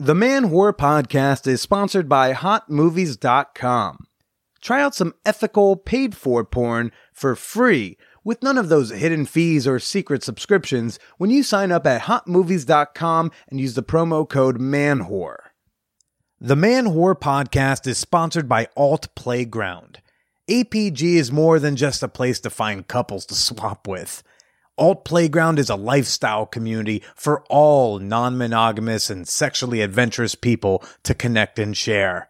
The Man Whore Podcast is sponsored by HotMovies.com. Try out some ethical, paid for porn for free with none of those hidden fees or secret subscriptions when you sign up at HotMovies.com and use the promo code MANWHORE. The Man Whore Podcast is sponsored by Alt Playground. APG is more than just a place to find couples to swap with. Alt Playground is a lifestyle community for all non monogamous and sexually adventurous people to connect and share.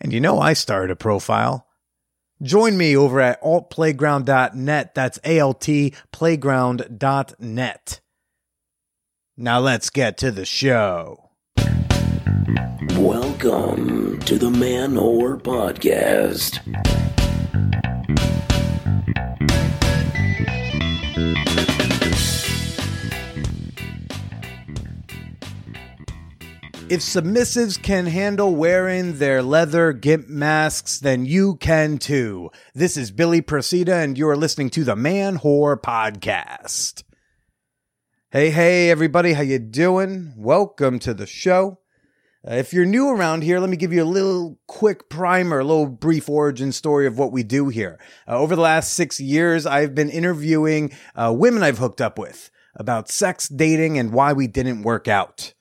And you know, I started a profile. Join me over at altplayground.net. That's A L T playground.net. Now let's get to the show. Welcome to the Man Whore Podcast. If submissives can handle wearing their leather gimp masks, then you can too. This is Billy Procida, and you're listening to the Man Whore Podcast. Hey, hey, everybody, how you doing? Welcome to the show. Uh, if you're new around here, let me give you a little quick primer, a little brief origin story of what we do here. Uh, over the last six years, I've been interviewing uh, women I've hooked up with about sex, dating, and why we didn't work out.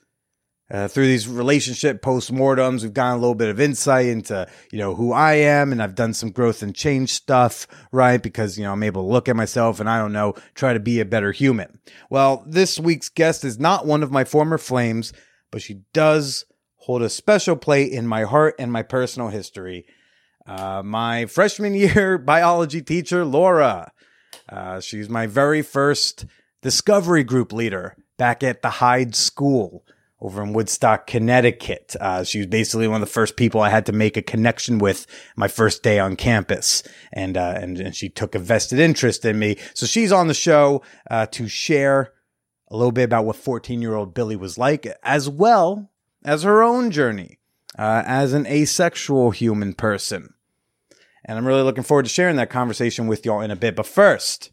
Uh, through these relationship postmortems, we've gotten a little bit of insight into, you know, who I am and I've done some growth and change stuff, right? Because, you know, I'm able to look at myself and I don't know, try to be a better human. Well, this week's guest is not one of my former flames, but she does hold a special place in my heart and my personal history. Uh, my freshman year biology teacher, Laura. Uh, she's my very first discovery group leader back at the Hyde School over in Woodstock, Connecticut. Uh, she was basically one of the first people I had to make a connection with my first day on campus. And, uh, and, and she took a vested interest in me. So she's on the show, uh, to share a little bit about what 14 year old Billy was like, as well as her own journey, uh, as an asexual human person. And I'm really looking forward to sharing that conversation with y'all in a bit. But first,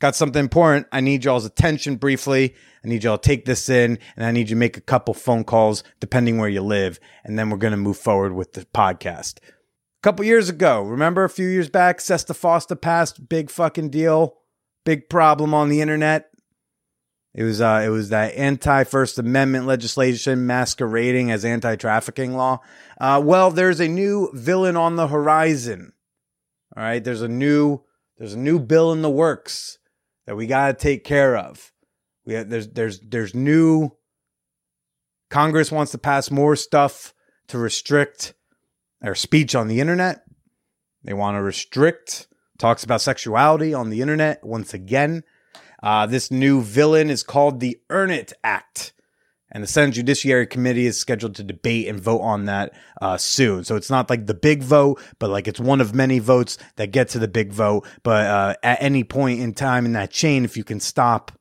got something important. I need y'all's attention briefly. I need y'all to take this in and I need you to make a couple phone calls depending where you live. And then we're going to move forward with the podcast. A couple years ago, remember a few years back, SESTA FOSTA passed, big fucking deal, big problem on the internet. It was uh, it was that anti First Amendment legislation masquerading as anti trafficking law. Uh, well, there's a new villain on the horizon. All right, there's a new there's a new bill in the works that we got to take care of. We have, there's there's there's new Congress wants to pass more stuff to restrict our speech on the internet. They want to restrict talks about sexuality on the internet once again. Uh, this new villain is called the Earn It Act. And the Senate Judiciary Committee is scheduled to debate and vote on that uh, soon. So it's not like the big vote, but like it's one of many votes that get to the big vote. But uh, at any point in time in that chain, if you can stop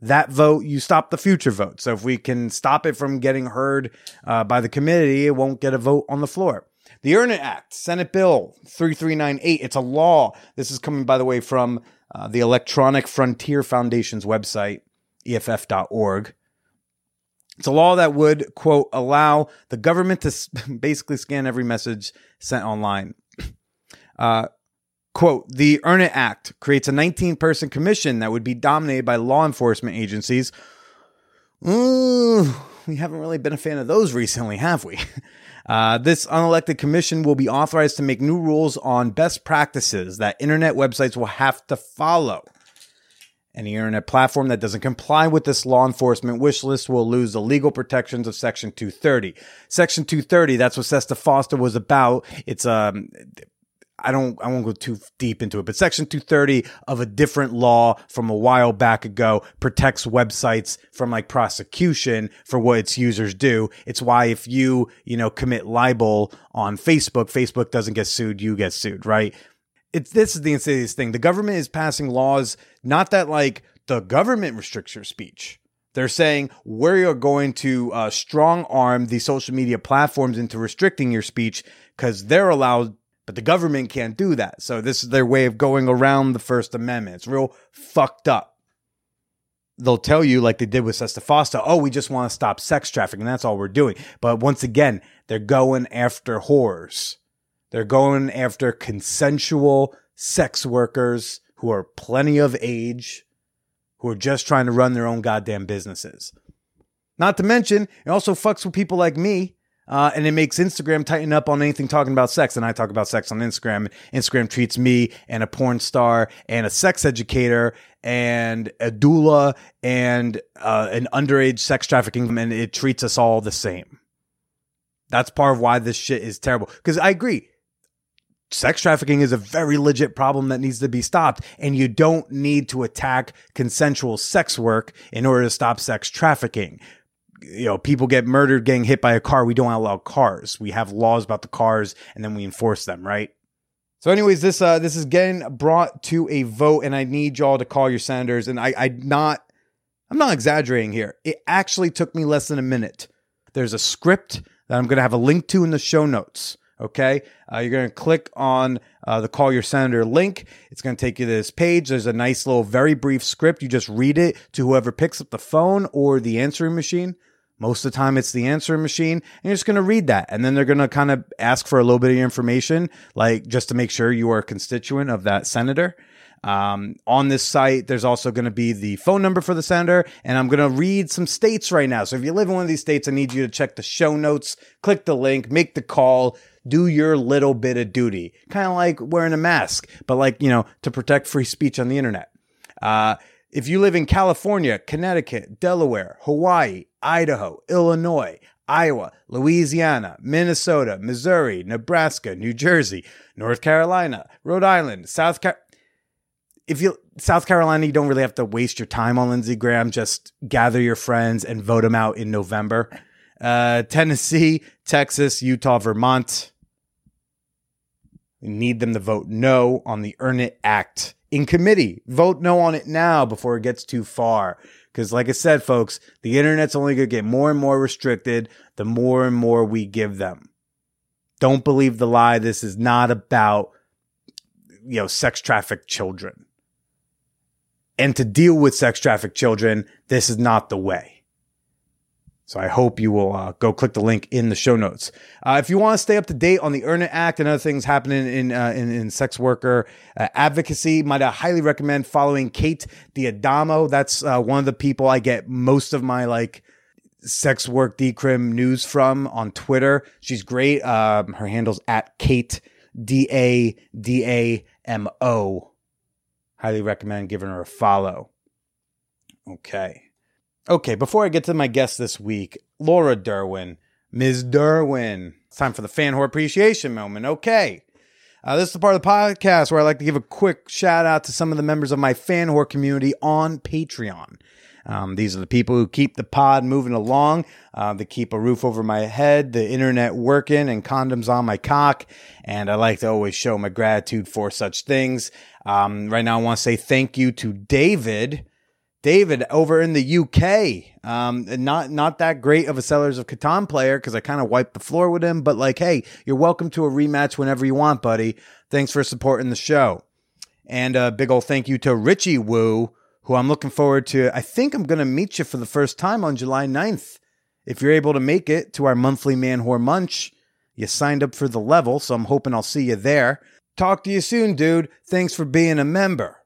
that vote, you stop the future vote. So if we can stop it from getting heard uh, by the committee, it won't get a vote on the floor. The Earn It Act, Senate Bill 3398, it's a law. This is coming, by the way, from uh, the Electronic Frontier Foundation's website, EFF.org. It's a law that would, quote, allow the government to basically scan every message sent online. Uh, quote, the Earn It Act creates a 19 person commission that would be dominated by law enforcement agencies. Ooh, we haven't really been a fan of those recently, have we? Uh, this unelected commission will be authorized to make new rules on best practices that internet websites will have to follow. Any internet platform that doesn't comply with this law enforcement wish list will lose the legal protections of Section 230. Section 230, that's what SESTA FOSTA was about. It's um I don't I won't go too deep into it, but section 230 of a different law from a while back ago protects websites from like prosecution for what its users do. It's why if you, you know, commit libel on Facebook, Facebook doesn't get sued, you get sued, right? It's this is the insidious thing. The government is passing laws not that like the government restricts your speech. They're saying we are going to uh, strong arm the social media platforms into restricting your speech because they're allowed but the government can't do that. So this is their way of going around the First Amendment. It's real fucked up. they'll tell you, like they did with Sesta Fosta, oh, we just want to stop sex trafficking. That's all we're doing. But once again, they're going after whores. They're going after consensual sex workers who are plenty of age, who are just trying to run their own goddamn businesses. Not to mention, it also fucks with people like me. Uh, and it makes Instagram tighten up on anything talking about sex. And I talk about sex on Instagram. Instagram treats me and a porn star and a sex educator and a doula and uh, an underage sex trafficking, and it treats us all the same. That's part of why this shit is terrible. Because I agree, sex trafficking is a very legit problem that needs to be stopped, and you don't need to attack consensual sex work in order to stop sex trafficking. You know, people get murdered getting hit by a car. We don't allow cars. We have laws about the cars, and then we enforce them, right? So, anyways, this uh, this is getting brought to a vote, and I need y'all to call your senators. And I, I not, I'm not exaggerating here. It actually took me less than a minute. There's a script that I'm going to have a link to in the show notes. Okay, uh, you're going to click on uh, the call your senator link. It's going to take you to this page. There's a nice little, very brief script. You just read it to whoever picks up the phone or the answering machine. Most of the time, it's the answering machine, and you're just going to read that. And then they're going to kind of ask for a little bit of information, like just to make sure you are a constituent of that senator. Um, on this site, there's also going to be the phone number for the senator, and I'm going to read some states right now. So if you live in one of these states, I need you to check the show notes, click the link, make the call, do your little bit of duty. Kind of like wearing a mask, but like, you know, to protect free speech on the internet. Uh, if you live in California, Connecticut, Delaware, Hawaii, Idaho, Illinois, Iowa, Louisiana, Minnesota, Missouri, Nebraska, New Jersey, North Carolina, Rhode Island, South Carolina. If you South Carolina, you don't really have to waste your time on Lindsey Graham. Just gather your friends and vote him out in November. Uh, Tennessee, Texas, Utah, Vermont. We need them to vote no on the Earn It Act in committee. Vote no on it now before it gets too far. Because, like I said, folks, the internet's only going to get more and more restricted the more and more we give them. Don't believe the lie. This is not about, you know, sex trafficked children. And to deal with sex trafficked children, this is not the way. So I hope you will uh, go click the link in the show notes. Uh, if you want to stay up to date on the Earn It Act and other things happening in uh, in, in, sex worker uh, advocacy, might I highly recommend following Kate D'Adamo. That's uh, one of the people I get most of my like sex work decrim news from on Twitter. She's great. Um, her handle's at Kate D A D A M O. Highly recommend giving her a follow. Okay. Okay, before I get to my guest this week, Laura Derwin, Ms. Derwin. It's time for the fan whore appreciation moment. Okay. Uh, this is the part of the podcast where I like to give a quick shout out to some of the members of my fan whore community on Patreon. Um, these are the people who keep the pod moving along. Uh, they keep a roof over my head, the internet working, and condoms on my cock. And I like to always show my gratitude for such things. Um, right now, I want to say thank you to David. David over in the UK. Um, not not that great of a Settlers of Catan player because I kind of wiped the floor with him. But like, hey, you're welcome to a rematch whenever you want, buddy. Thanks for supporting the show. And a big old thank you to Richie Woo, who I'm looking forward to. I think I'm going to meet you for the first time on July 9th. If you're able to make it to our monthly Man Whore Munch, you signed up for the level, so I'm hoping I'll see you there. Talk to you soon, dude. Thanks for being a member.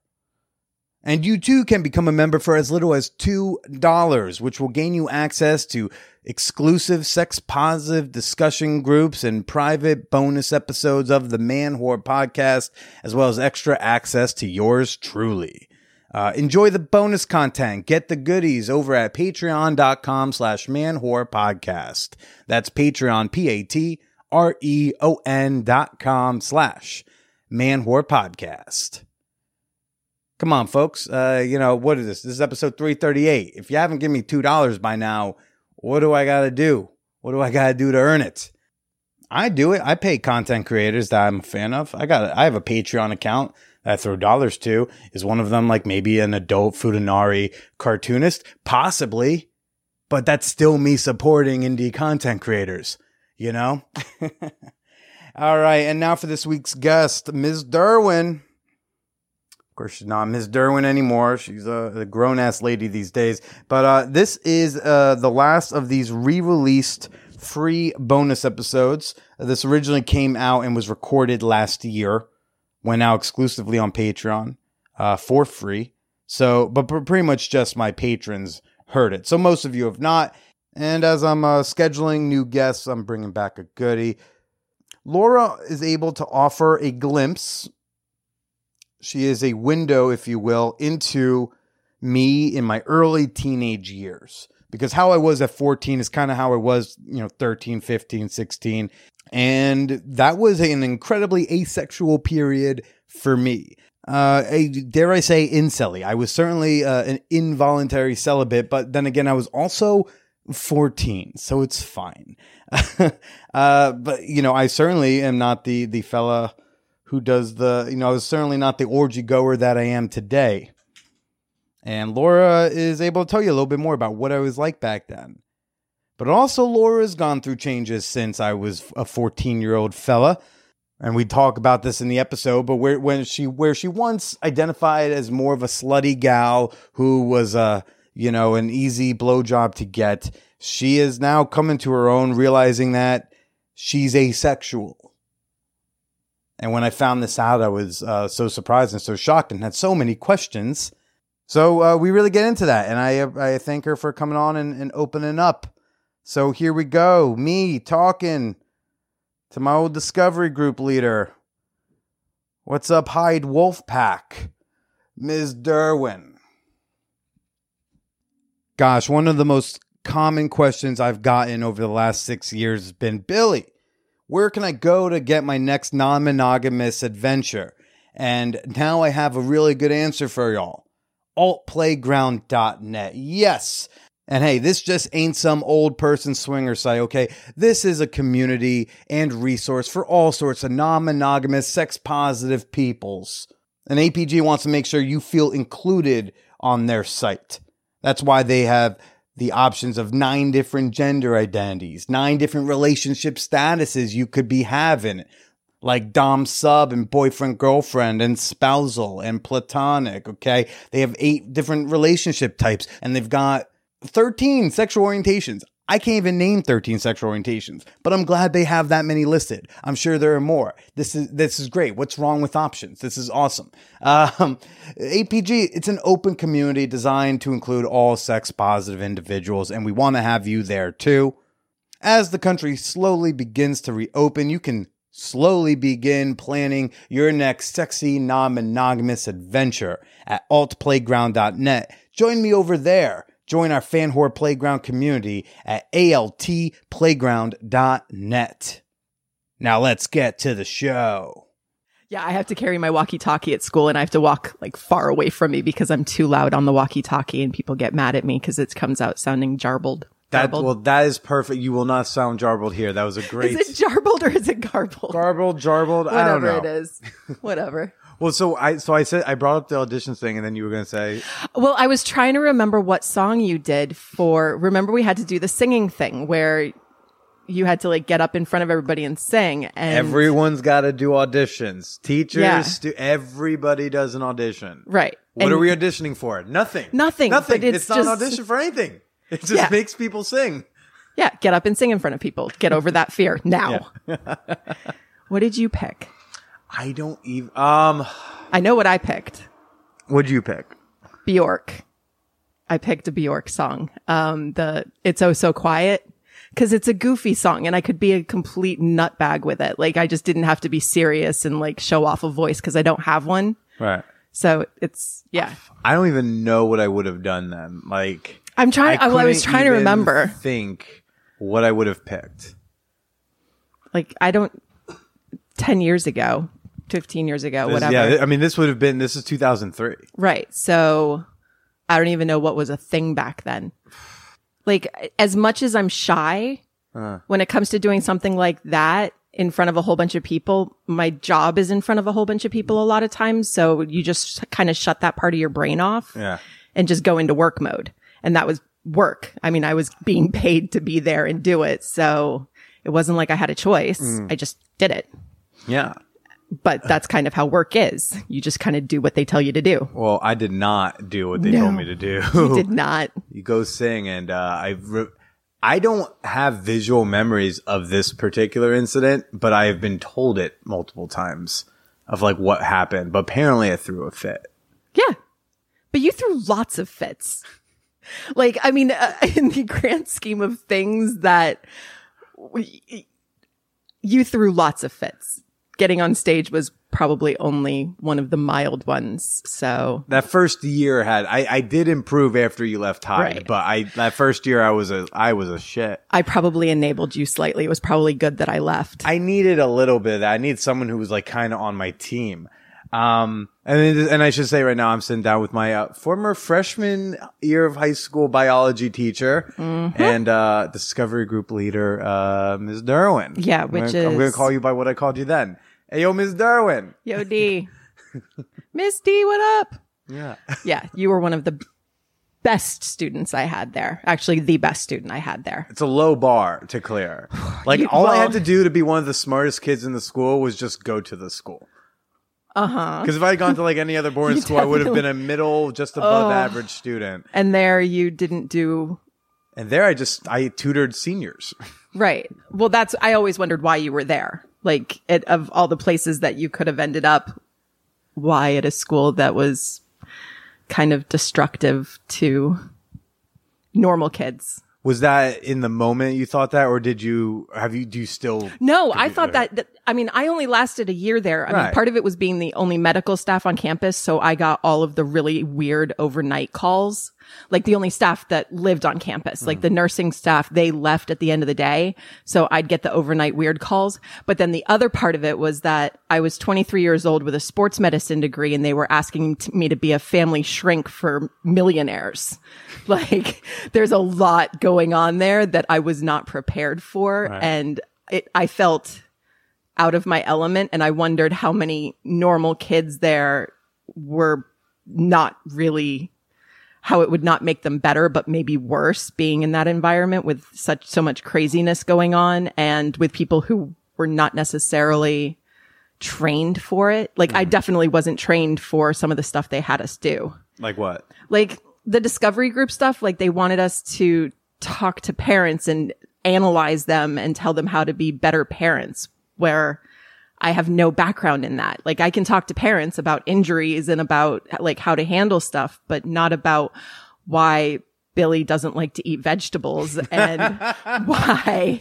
And you too can become a member for as little as $2, which will gain you access to exclusive sex positive discussion groups and private bonus episodes of the Man Whore podcast, as well as extra access to yours truly. Uh, enjoy the bonus content. Get the goodies over at patreon.com slash manwhore podcast. That's Patreon, P-A-T-R-E-O-N dot com slash manwhore podcast. Come on, folks. Uh, you know, what is this? This is episode 338. If you haven't given me $2 by now, what do I got to do? What do I got to do to earn it? I do it. I pay content creators that I'm a fan of. I got I have a Patreon account that I throw dollars to. Is one of them like maybe an adult Futanari cartoonist? Possibly. But that's still me supporting indie content creators, you know? All right, and now for this week's guest, Ms. Derwin Of course, she's not Ms. Derwin anymore. She's a, a grown ass lady these days. But uh, this is uh, the last of these re released free bonus episodes. This originally came out and was recorded last year, went out exclusively on Patreon uh, for free. So, but pr- pretty much just my patrons heard it. So most of you have not. And as I'm uh, scheduling new guests, I'm bringing back a goodie. Laura is able to offer a glimpse. She is a window, if you will, into me in my early teenage years. Because how I was at 14 is kind of how I was, you know, 13, 15, 16. And that was an incredibly asexual period for me. Uh, a, dare I say, incelly. I was certainly uh, an involuntary celibate, but then again, I was also 14, so it's fine. uh, but you know, I certainly am not the the fella who does the. You know, I was certainly not the orgy goer that I am today. And Laura is able to tell you a little bit more about what I was like back then. But also, Laura's gone through changes since I was a 14 year old fella. And we talk about this in the episode, but where when she where she once identified as more of a slutty gal who was a you know an easy blowjob to get, she is now coming to her own, realizing that she's asexual. And when I found this out, I was uh, so surprised and so shocked, and had so many questions. So uh, we really get into that, and I I thank her for coming on and, and opening up. So here we go, me talking to my old Discovery Group leader. What's up, Hyde Wolfpack? Ms. Derwin. Gosh, one of the most common questions I've gotten over the last six years has been Billy, where can I go to get my next non monogamous adventure? And now I have a really good answer for y'all altplayground.net. Yes. And hey, this just ain't some old person swinger site, okay? This is a community and resource for all sorts of non monogamous, sex positive peoples. And APG wants to make sure you feel included on their site. That's why they have the options of nine different gender identities, nine different relationship statuses you could be having, like Dom sub and boyfriend girlfriend and spousal and platonic. Okay. They have eight different relationship types and they've got 13 sexual orientations. I can't even name 13 sexual orientations, but I'm glad they have that many listed. I'm sure there are more. This is this is great. What's wrong with options? This is awesome. Um, APG, it's an open community designed to include all sex positive individuals, and we want to have you there too. As the country slowly begins to reopen, you can slowly begin planning your next sexy non monogamous adventure at altplayground.net. Join me over there. Join our fan whore playground community at altplayground.net. Now let's get to the show. Yeah, I have to carry my walkie-talkie at school, and I have to walk like far away from me because I'm too loud on the walkie-talkie, and people get mad at me because it comes out sounding jarbled. That Garbled. well, that is perfect. You will not sound jarbled here. That was a great is it jarbled or is it garbled? garbled, jarbled. I don't Whatever know. it is, whatever. Well, so I so I said I brought up the auditions thing, and then you were going to say Well, I was trying to remember what song you did for. Remember, we had to do the singing thing where you had to like get up in front of everybody and sing. And everyone's got to do auditions. Teachers, Yeah. stu- everybody does an audition. right. What And- are we auditioning for? Nothing. Nothing, Nothing. it's It's, not an just- audition for anything. It just Yeah. makes people sing. Yeah, get up and sing in front of people. Get over that fear now. what did you pick? I don't even. Um, I know what I picked. what'd you pick? Bjork. I picked a Bjork song. Um, the It's Oh So Quiet. Cause it's a goofy song and I could be a complete nutbag with it. Like I just didn't have to be serious and like show off a voice cause I don't have one. Right. So it's, yeah. I don't even know what I would have done then. Like I'm trying, I, well, I was couldn't trying to remember. Think what I would have picked. Like I don't, 10 years ago, 15 years ago, This- whatever. Yeah, I mean, this would have been. This is 2003. Right. So I don't even know what was a thing back then. Like, as much as I'm shy, uh-huh. when it comes to doing something like that in front of a whole bunch of people, my job is in front of a whole bunch of people a lot of times. So you just kind of shut that part of your brain off Yeah. and just go into work mode. And that was work. I mean, I was being paid to be there and do it. So it wasn't like I had a choice. Mm. I just did it. Yeah. But that's kind of how work is. You just kind of do what they tell you to do. Well, I did not do what they No. told me to do. You did not. you go sing and uh i re- i don't have visual memories of this particular incident but i have been told it multiple times of like what happened but apparently i threw a fit Yeah. But you threw lots of fits. Like, I mean, uh, in the grand scheme of things that we, you threw lots of fits. Getting on stage was probably only one of the mild ones. So that first year had i i did improve after you left Hyde, Right. but i that first year i was a i was a shit I probably enabled you slightly. It was probably good that I left. i needed a little bit of that i need someone who was like kind of on my team um and and i should say right now i'm sitting down with my uh, former freshman year of high school biology teacher Mm-hmm. and uh discovery group leader uh ms derwin Yeah, I'm which gonna, i'm gonna call you by what i called you then hey yo ms derwin Yo, D. Miss D, what up? yeah Yeah, you were one of the best students I had there. Actually, the best student I had there. it's a low bar to clear like You- all i had to do to be one of the smartest kids in the school was just go to the school Uh huh. because if i had gone to like any other boarding school i would have been a middle just above Oh. average student And there you didn't do And there I just I tutored seniors. Right. Well, that's, I always wondered why you were there. Like, it, of all the places that you could have ended up, why at a school that was kind of destructive to normal kids? Was that in the moment you thought that or did you have you do you still No, I thought that, that, I mean, I only lasted a year there. I mean, part of it was being the only medical staff on campus. So I got all of the really weird overnight calls. Like the only staff that lived on campus, like hmm. the nursing staff, they left at the end of the day. So I'd get the overnight weird calls. But then the other part of it was that I was 23 years old with a sports medicine degree and they were asking t- me to be a family shrink for millionaires. Like there's a lot going on there that I was not prepared for. And it, I felt out of my element and I wondered how many normal kids there were not really how it would not make them better but maybe worse being in that environment with such so much craziness going on and with people who were not necessarily trained for it. Like I mm. definitely wasn't trained for some of the stuff they had us do. Like what? like the discovery group stuff, like they wanted us to talk to parents and analyze them and tell them how to be better parents where I have no background in that. Like I can talk to parents about injuries and about like how to handle stuff, but not about why Billy doesn't like to eat vegetables and why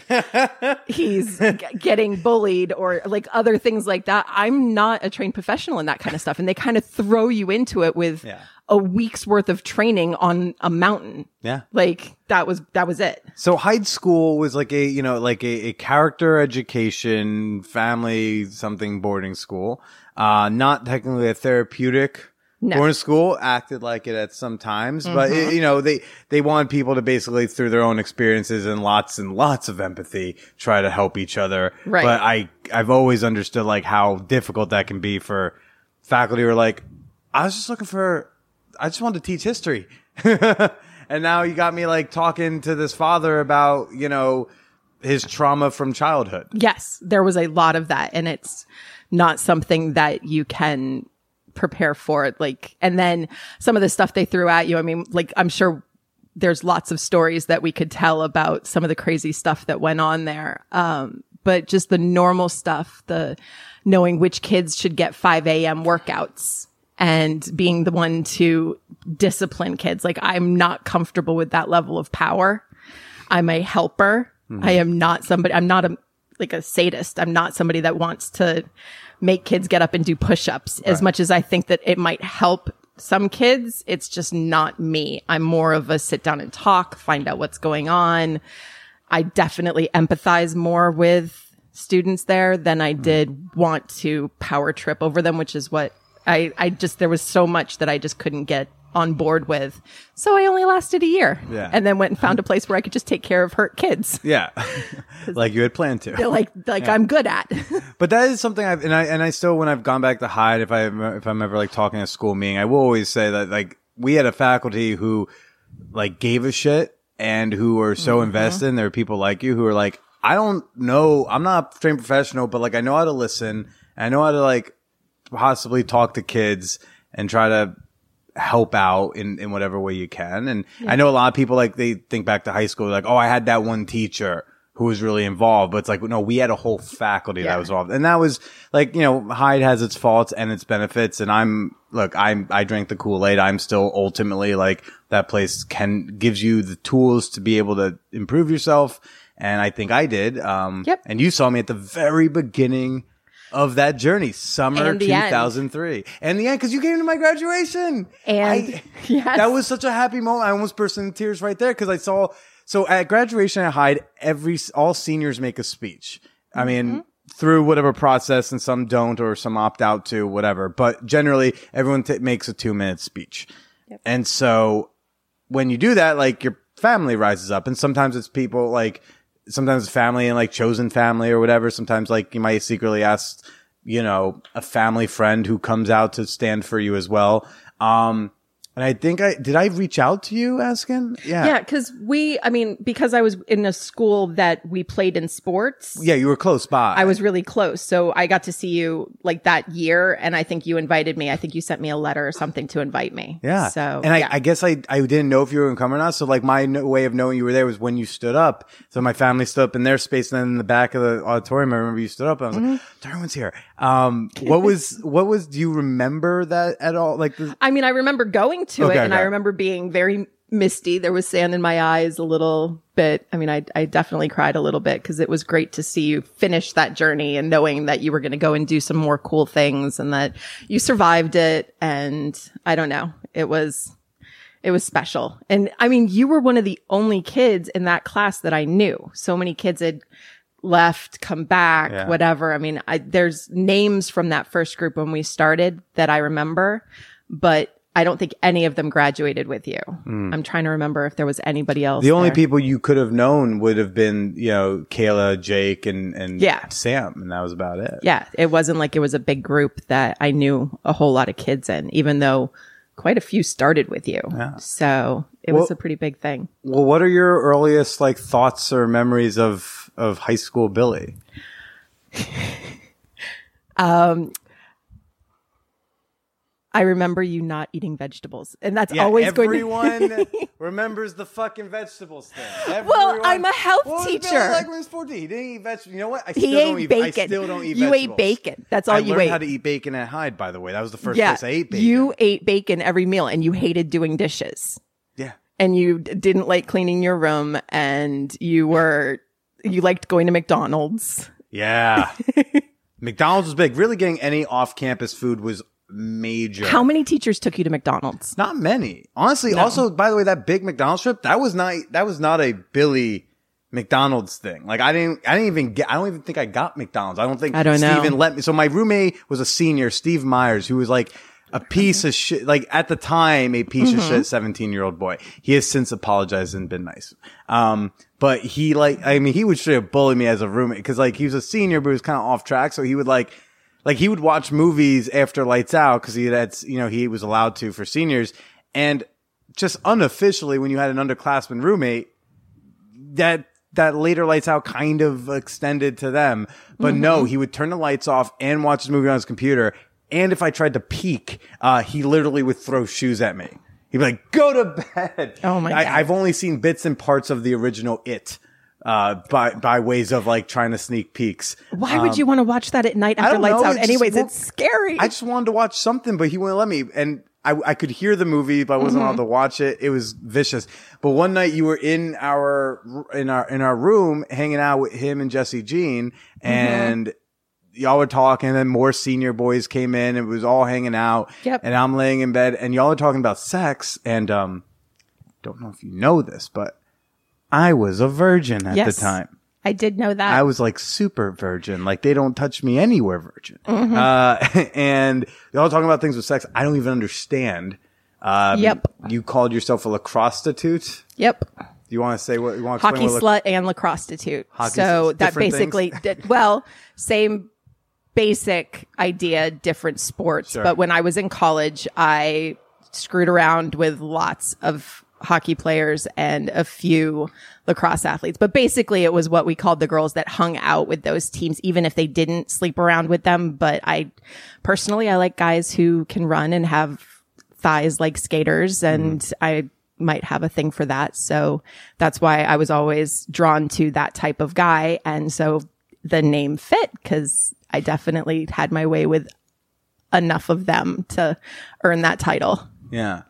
he's g- getting bullied or like other things like that. I'm not a trained professional in that kind of stuff. And they kind of throw you into it with Yeah. A week's worth of training on a mountain. Yeah. Like that was, that was it. So Hyde School was like a, you know, like a, a character education, family something boarding school. Uh, not technically a therapeutic No. boarding school, acted like it at some times, but it, you know, they, they want people to basically through their own experiences and lots and lots of empathy try to help each other. Right. But I, I've always understood like how difficult that can be for faculty who are like, I was just looking for, I just wanted to teach history. and now you got me like talking to this father about, you know, his trauma from childhood. Yes, there was a lot of that. And it's not something that you can prepare for. Like, and then some of the stuff they threw at you. I mean, like, I'm sure there's lots of stories that we could tell about some of the crazy stuff that went on there. Um, but just the normal stuff, the knowing which kids should get 5 a.m. workouts and being the one to discipline kids. Like, I'm not comfortable with that level of power. I'm a helper. I am not somebody, I'm not a, like a sadist. I'm not somebody that wants to make kids get up and do push-ups as much as I think that it might help some kids. It's just not me. I'm more of a sit down and talk, find out what's going on. I definitely empathize more with students there than I did want to power trip over them, which is what I, I just, there was so much that I just couldn't get on board with. So I only lasted a year Yeah. and then went and found a place where I could just take care of hurt kids. Yeah. like you had planned to. Like, like I'm good at. But that is something I've and I and I still when I've gone back to Hyde, if I if I'm ever like talking at a school meeting, I will always say that like we had a faculty who like gave a shit and who are so mm-hmm. invested. And there are people like you who are like, I don't know, I'm not a trained professional, but like I know how to listen I know how to like possibly talk to kids and try to help out in, in whatever way you can. And I know a lot of people like they think back to high school, like, oh, I had that one teacher who was really involved, but it's like, no, we had a whole faculty that was involved. And that was like, you know, Hyde has its faults and its benefits. And I'm, look, I'm, I drank the Kool-Aid. I'm still ultimately like that place can, gives you the tools to be able to improve yourself. And I think I did. Um, Yep. and you saw me at the very beginning of that journey, summer And the end. 2003. And the end, cause you came to my graduation. And- I- yes. that was such a happy moment. I almost burst into tears right there because I saw. So at graduation at Hyde, every all seniors make a speech. I Mm-hmm. mean, through whatever process, and some don't, or some opt out to whatever. But generally, everyone t- makes a two minute speech. And so when you do that, like your family rises up, and sometimes it's people like sometimes family and like chosen family or whatever. Sometimes like you might secretly ask, you know, a family friend who comes out to stand for you as well. Um, and I think I did I reach out to you asking? Yeah. Yeah, because we, I mean, because I was in a school that we played in sports, Yeah, you were close by. I was really close. So I got to see you like that year. And I think you invited me. I think you sent me a letter or something to invite me. Yeah. So, and I, yeah. I guess I, I didn't know if you were going to come or not. So like my no- way of knowing you were there was when you stood up. So my family stood up in their space. And then in the back of the auditorium, I remember you stood up. And I was Mm-hmm. like, Darwin's here. Um, what was, what was, do you remember that at all? Like the, I mean, I remember going to Okay, it and I remember being very misty. There was sand in my eyes a little bit. I mean, I, I definitely cried a little bit because it was great to see you finish that journey and knowing that you were going to go and do some more cool things and that you survived it. And I don't know, it was, it was special. And I mean, you were one of the only kids in that class that I knew. So many kids had left, come back, Yeah. whatever. I mean, I, there's names from that first group when we started that I remember, but I don't think any of them graduated with you. Hmm. I'm trying to remember if there was anybody else. The only there. people you could have known would have been, you know, Kayla, Jake, and, and Yeah. Sam. And that was about it. Yeah, it wasn't like it was a big group that I knew a whole lot of kids in, even though quite a few started with you. So it was a pretty big thing. Well, what are your earliest like thoughts or memories of, of high school Billy? Um, I remember you not eating vegetables, and that's always going to. everyone remembers the fucking vegetables thing. Well, I'm a health was teacher. he was 14? He didn't eat vegetables. You know what? I still He don't ate eat, bacon. I still don't eat You ate bacon. That's all I you learned ate. how to eat bacon at Hyde, by the way. That was the first yeah, place I ate bacon. you ate bacon every meal, and you hated doing dishes. yeah. and you didn't like cleaning your room and you were you liked going to McDonald's. Yeah. McDonald's was big. Really getting any off-campus food was major. How many teachers took you to McDonald's? Not many. Honestly, also, by the way, that big McDonald's trip, that was not, that was not a Billy McDonald's thing. Like I didn't, I didn't even get, I don't even think I got McDonald's. I don't think I don't know. Let me. So my roommate was a senior, Steve Myers, who was like a piece of shit, like at the time, a piece of Mm-hmm. shit 17 year old boy. He has since apologized and been nice. Um, but he like, I mean, he would straight up bully me as a roommate because like he was a senior, but he was kind of off track. So he would like, like he would watch movies after lights out because he had, you know, he was allowed to for seniors. And just unofficially, when you had an underclassman roommate, that that later lights out kind of extended to them. But no, he would turn the lights off and watch his movie on his computer. And if I tried to peek, uh, he literally would throw shoes at me. He'd be like, "Go to bed." Oh my I, God. I've only seen bits and parts of the original It. Uh, by by ways of like trying to sneak peeks. Why would you want to watch that at night after lights know, out? it just Anyways, it's scary. I just wanted to watch something, but he wouldn't let me. And I, I could hear the movie, but I wasn't allowed to watch it. It was vicious. But one night you were in our in our in our room hanging out with him and Jesse Jean, and y'all were talking. And then more senior boys came in. And it was all hanging out. Yep. And I'm laying in bed, and y'all are talking about sex. And um, don't know if you know this, but I was a virgin at yes, the time. I did know that. I was like super virgin. Like they don't touch me anywhere virgin. Mm-hmm. Uh, and y'all talking about things with sex. I don't even understand. Um, Yep. You called yourself a lacrosse prostitute. yep. Do you want to say what you want to Hockey explain what lac- slut and. Hockey So that different basically, did, well, same basic idea, different sports. But when I was in college, I screwed around with lots of hockey players and a few lacrosse athletes. But basically it was what we called the girls that hung out with those teams, even if they didn't sleep around with them. But I personally, I like guys who can run and have thighs like skaters mm-hmm. and I might have a thing for that. So that's why I was always drawn to that type of guy. And so the name fit because I definitely had my way with enough of them to earn that title. Yeah.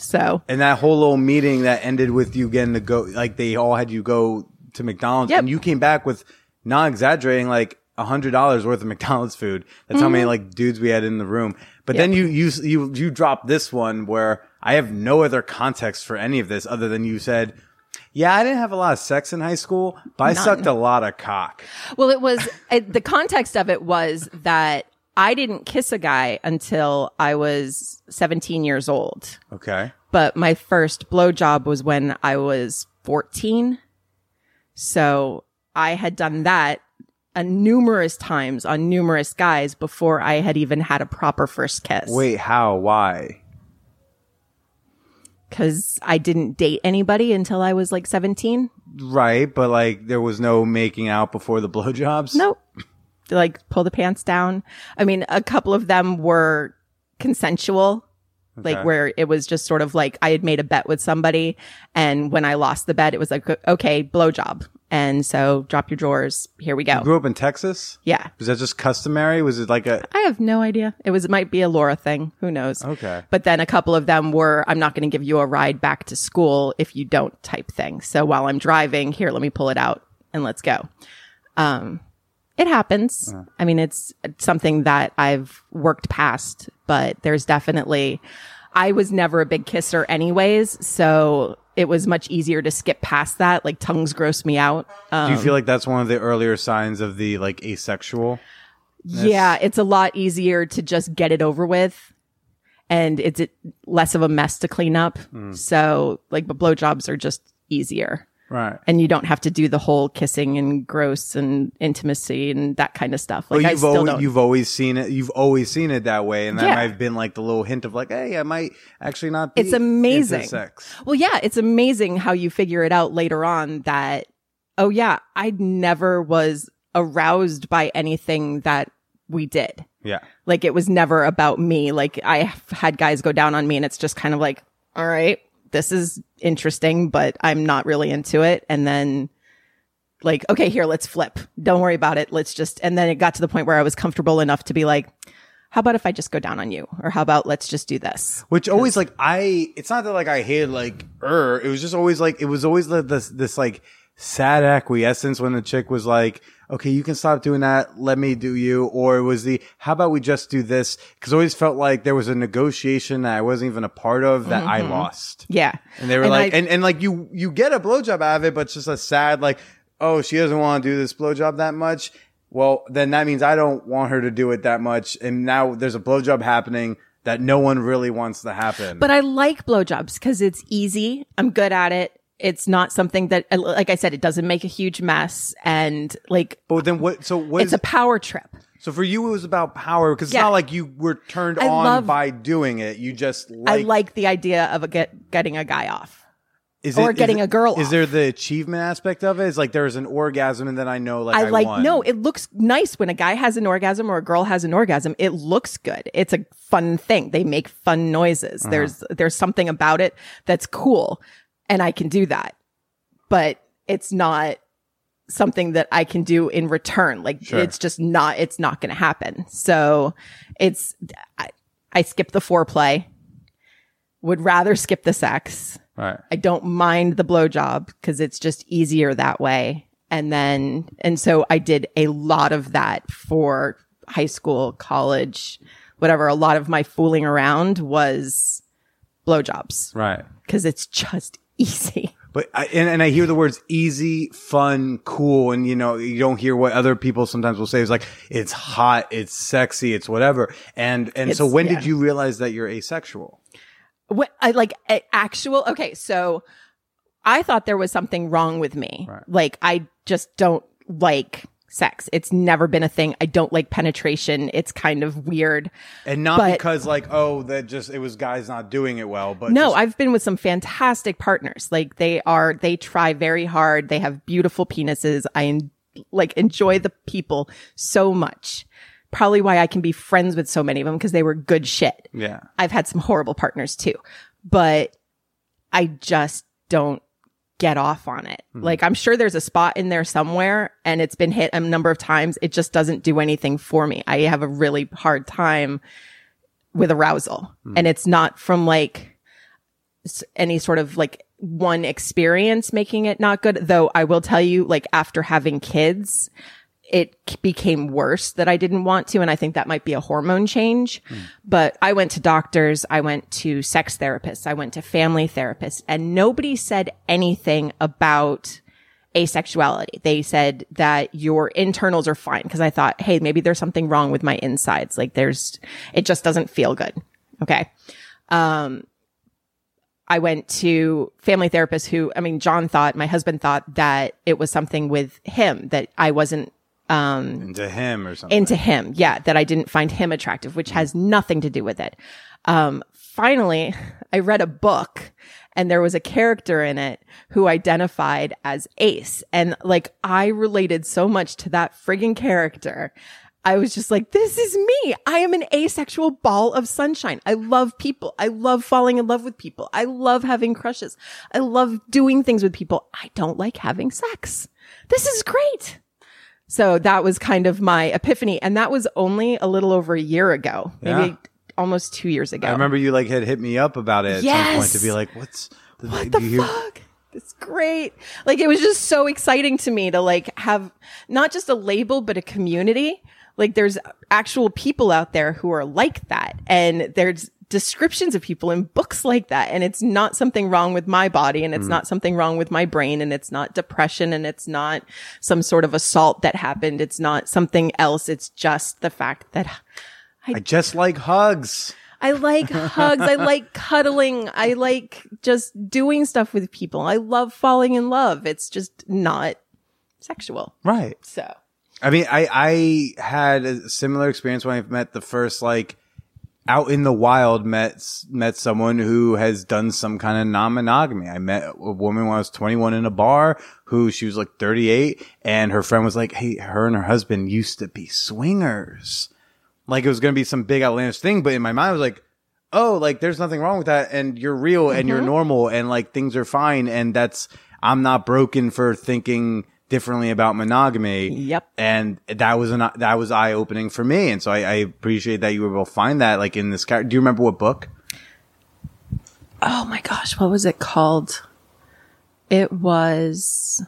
So And that whole little meeting that ended with you getting to go, like they all had you go to McDonald's Yep. and you came back with not exaggerating, like a hundred dollars worth of McDonald's food. That's how many mm-hmm. like dudes we had in the room. But then you, you, you, you dropped this one where I have no other context for any of this other than you said, yeah, I didn't have a lot of sex in high school, but I None. sucked a lot of cock. Well, it was it, the context of it was that I didn't kiss a guy until I was 17 years old. Okay. But my first blowjob was when I was 14. So I had done that a numerous times on numerous guys before I had even had a proper first kiss. Wait, how? Why? Cause I didn't date anybody until I was like 17. Right, but like there was no making out before the blowjobs. Nope. Like pull the pants down. I mean, a couple of them were consensual. Okay. Like where it was just sort of like I had made a bet with somebody, and when I lost the bet, it was like okay, blowjob, and so drop your drawers. Here we go. Grew up in Texas. Yeah, Was that just customary? Was it like a I have no idea. It was it might be a Laura thing. Who knows? okay? But then a couple of them were, I'm not going to give you a ride back to school if you don't type thing. So while I'm driving, here, let me pull it out and let's go. Um, it happens. I mean, it's something that I've worked past, but there's definitely, I was never a big kisser anyways. So it was much easier to skip past that. Like tongues gross me out. Um, Do you feel like that's one of the earlier signs of the like asexual? Yeah, it's a lot easier to just get it over with. And it's less of a mess to clean up. So, like, but blowjobs are just easier. Right. And you don't have to do the whole kissing and gross and intimacy and that kind of stuff. Like, I you've still always don't. you've always seen it. You've always seen it that way, and that Yeah. might have been like the little hint of like, hey, I might actually not. Be It's amazing. sex. Well, yeah, it's amazing how you figure it out later on that, oh, yeah, I never was aroused by anything that we did. Yeah. Like it was never about me. Like I had guys go down on me and it's just kind of like, all right, this is interesting, but I'm not really into it. And then like, okay, here, let's flip. Don't worry about it. Let's just, and then it got to the point where I was comfortable enough to be like, how about if I just go down on you? Or how about let's just do this? Which always like I. It's not that like I hated like er. It was just always like it was always the, this this like sad acquiescence when the chick was like, "Okay, you can stop doing that. Let me do you." Or it was the, "How about we just do this?" Because I always felt like there was a negotiation that I wasn't even a part of that I mm-hmm. lost. Yeah. And they were like, I- and, and like you, you get a blowjob out of it, but it's just a sad, like, oh, she doesn't want to do this blowjob that much. Well, then that means I don't want her to do it that much. And now there's a blowjob happening that no one really wants to happen. But I like blowjobs because it's easy. I'm good at it. It's not something that, like I said, it doesn't make a huge mess. And like, but then what, so what it's is, a power trip. so for you, it was about power because it's Yeah. not like you were turned I on love- by doing it. You just like, I like the idea of a get, getting a guy off. is or is getting a girl Is off. there the achievement aspect of it? It's like there's an orgasm and then I know like I, I like, won. no, it looks nice when a guy has an orgasm or a girl has an orgasm. It looks good. It's a fun thing. They make fun noises. Uh-huh. There's, there's something about it that's cool and I can do that, but it's not something that I can do in return. Like Sure. it's just not, it's not going to happen. So it's, I, I skip the foreplay, would rather skip the sex. Right. I don't mind the blowjob because it's just easier that way. And then, and so I did a lot of that for high school, college, whatever. A lot of my fooling around was blowjobs Right. because it's just easy. But I, and, and I hear the words easy, fun, cool, and you know you don't hear what other people sometimes will say is like it's hot, it's sexy, it's whatever. And and so when yeah. did you realize that you're asexual? What I like actual. Okay. So I thought there was something wrong with me. Right. Like I just don't like sex. It's never been a thing. I don't like penetration. It's kind of weird. And not But- because like, oh, that just it was guys not doing it well, but No, just- I've been with some fantastic partners. Like they are, they try very hard. They have beautiful penises. I en- like enjoy the people so much. Probably why I can be friends with so many of them because they were good shit. yeah. I've had some horrible partners too, but I just don't get off on it. Mm-hmm. Like I'm sure there's a spot in there somewhere and it's been hit a number of times. It just doesn't do anything for me. I have a really hard time with arousal mm. and it's not from like any sort of like one experience making it not good. Though I will tell you, like after having kids, it became worse that I didn't want to. And I think that might be a hormone change. But I went to doctors. I went to sex therapists. I went to family therapists and nobody said anything about asexuality. They said that your internals are fine. Cause I thought, Hey, maybe there's something wrong with my insides. Like there's, it just doesn't feel good. Okay. Um, I went to family therapists who, I mean, John thought, my husband thought that it was something with him that I wasn't Into him or something. into him. Yeah, that I didn't find him attractive, which has nothing to do with it. Um, finally, I read a book and there was a character in it who identified as Ace. And like, I related so much to that frigging character. I was just like, this is me. I am an asexual ball of sunshine. I love people. I love falling in love with people. I love having crushes. I love doing things with people. I don't like having sex. This is great. So that was kind of my epiphany. And that was only a little over a year ago, maybe Yeah. almost two years ago. I remember you like had hit me up about it at some point Yes. to be like, what's the, what the hear- fuck? It's great. Like it was just so exciting to me to like have not just a label, but a community. Like there's actual people out there who are like that. And there's descriptions of people in books like that. And it's not something wrong with my body and it's mm. not something wrong with my brain and it's not depression and it's not some sort of assault that happened. It's not something else. It's just the fact that I just like hugs. I like hugs. I like cuddling. I like just doing stuff with people. I love falling in love. It's just not sexual. Right. So I mean, I I had a similar experience when I met the first like out in the wild met met someone who has done some kind of non-monogamy. I met a woman when I was 21 in a bar who she was like 38 and her friend was like, "Hey, her and her husband used to be swingers." Like it was going to be some big outlandish thing, but in my mind I was like, "Oh, like there's nothing wrong with that and you're real and you're mm-hmm. normal and like things are fine and that's I'm not broken for thinking differently about monogamy." Yep. and that was an that was eye opening for me, and so I, I appreciate that you were able to find that like in this character. Do you remember what book? Oh my gosh, what was it called? It was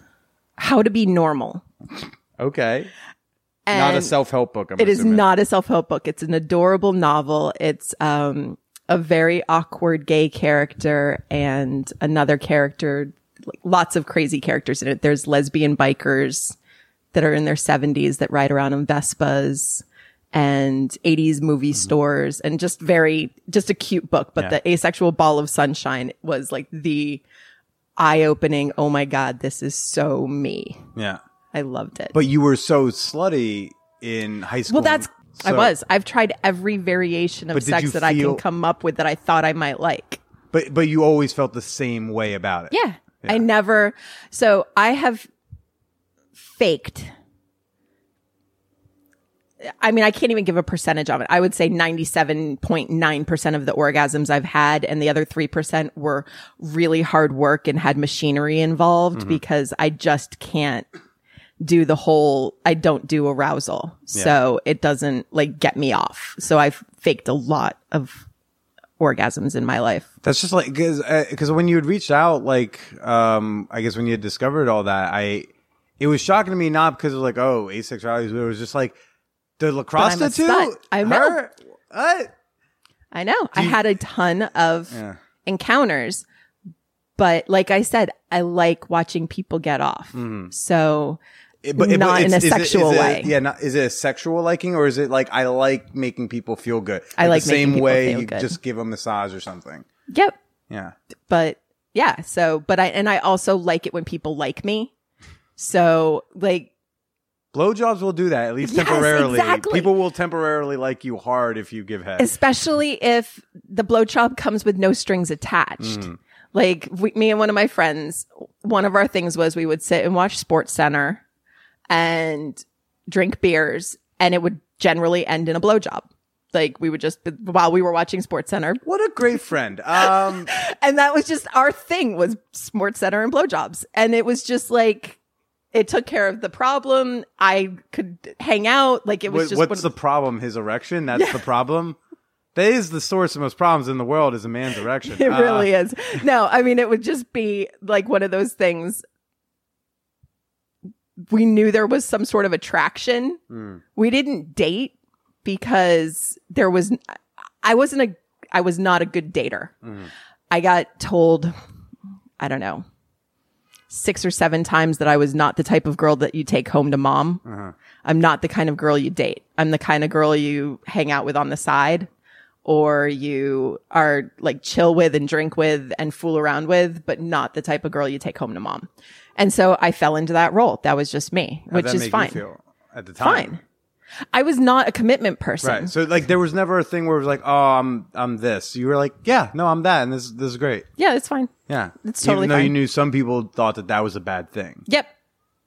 How to Be Normal. Okay, And not a self help book. I'm It is assuming. not a self-help book. It's an adorable novel. It's um a very awkward gay character and another character like lots of crazy characters in it. There's lesbian bikers that are in their 70s that ride around in Vespas and 80s movie stores and just very just a cute book, but Mm-hmm. Yeah. the asexual ball of sunshine was like the eye-opening, "Oh my god, this is so me." Yeah, I loved it. but you were so slutty in high school. Well, that's I was. I've tried every variation of sex that I can come up with that I thought I might like. But but you always felt the same way about it. Yeah. I never so I have faked I mean, I can't even give a percentage of it. I would say 97.9% of the orgasms I've had and the other 3% were really hard work and had machinery involved Mm-hmm. because I just can't do the whole, I don't do arousal. So it doesn't like get me off. So I've faked a lot of orgasms in my life. That's just like because because when you had reached out, like um, I guess when you had discovered all that, I it was shocking to me not because it was like oh asexuality, but it was just like the lacrosse tattoo. I know. Her? What? I know. I had a ton of encounters, but like I said, I like watching people get off. So It- but- but not in a it- sexual is it- way. yeah, not, is it a sexual liking or is it like I like making people feel good? I like the same way you good. just give a massage or something. Yep. Yeah, But yeah, so but I and I also like it when people like me. So like Blowjobs will do that at least Yes, temporarily. exactly. People will temporarily like you hard if you give head. especially if the blowjob comes with no strings attached. Mm. Like we, me and one of my friends, one of our things was we would sit and watch Sports Center and drink beers, and it would generally end in a blowjob. Like we would just while we were watching Sports Center, what a great friend. Um, and that was just our thing was Sports Center and blowjobs, and it was just like. It took care of the problem. I could hang out. Like it was just what's the problem? His erection? That's the problem. That is the source of most problems in the world is a man's erection. It Uh, really is. No, I mean, it would just be like one of those things. We knew there was some sort of attraction. Hmm. We didn't date because there was, I wasn't a, I was not a good dater. Hmm. I got told, I don't know, six or seven times that I was not the type of girl that you take home to mom. Uh-huh. I'm not the kind of girl you date. I'm the kind of girl you hang out with on the side or you are like chill with and drink with and fool around with, but not the type of girl you take home to mom. And so I fell into that role. That was just me, how'd which is fine. feel at the time? Fine. I was not a commitment person. Right. So like there was never a thing where it was like, oh, I'm I'm this. You were like, yeah, no, I'm that, and this this is great. Yeah, it's fine. Yeah. It's totally Even though you knew some people thought that that was a bad thing. Yep.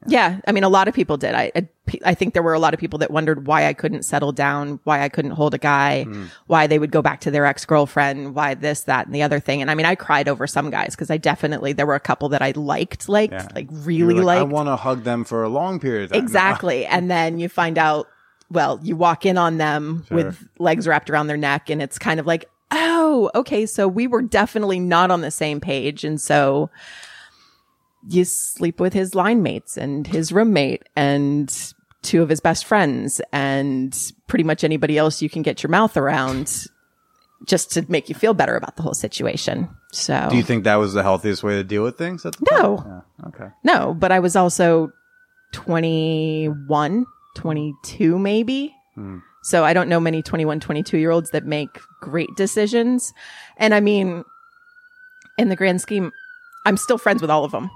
Yeah. I mean, a lot of people did. I, I, I think there were a lot of people that wondered why I couldn't settle down, why I couldn't hold a guy, Hmm. why they would go back to their ex girlfriend, why this, that, and the other thing. And I mean, I cried over some guys because I definitely, there were a couple that I liked, liked, Yeah. like really like, I want to hug them for a long period of time. Exactly. and then you find out, well, you walk in on them Sure. with legs wrapped around their neck and it's kind of like, oh, okay. So we were definitely not on the same page. And so you sleep with his line mates and his roommate and two of his best friends and pretty much anybody else you can get your mouth around just to make you feel better about the whole situation. So Do you think that was the healthiest way to deal with things at the no, Yeah. Okay. no, but I was also 21, 22 maybe. Hmm. So I don't know many 21, 22 year olds that make great decisions. And I mean, in the grand scheme, I'm still friends with all of them.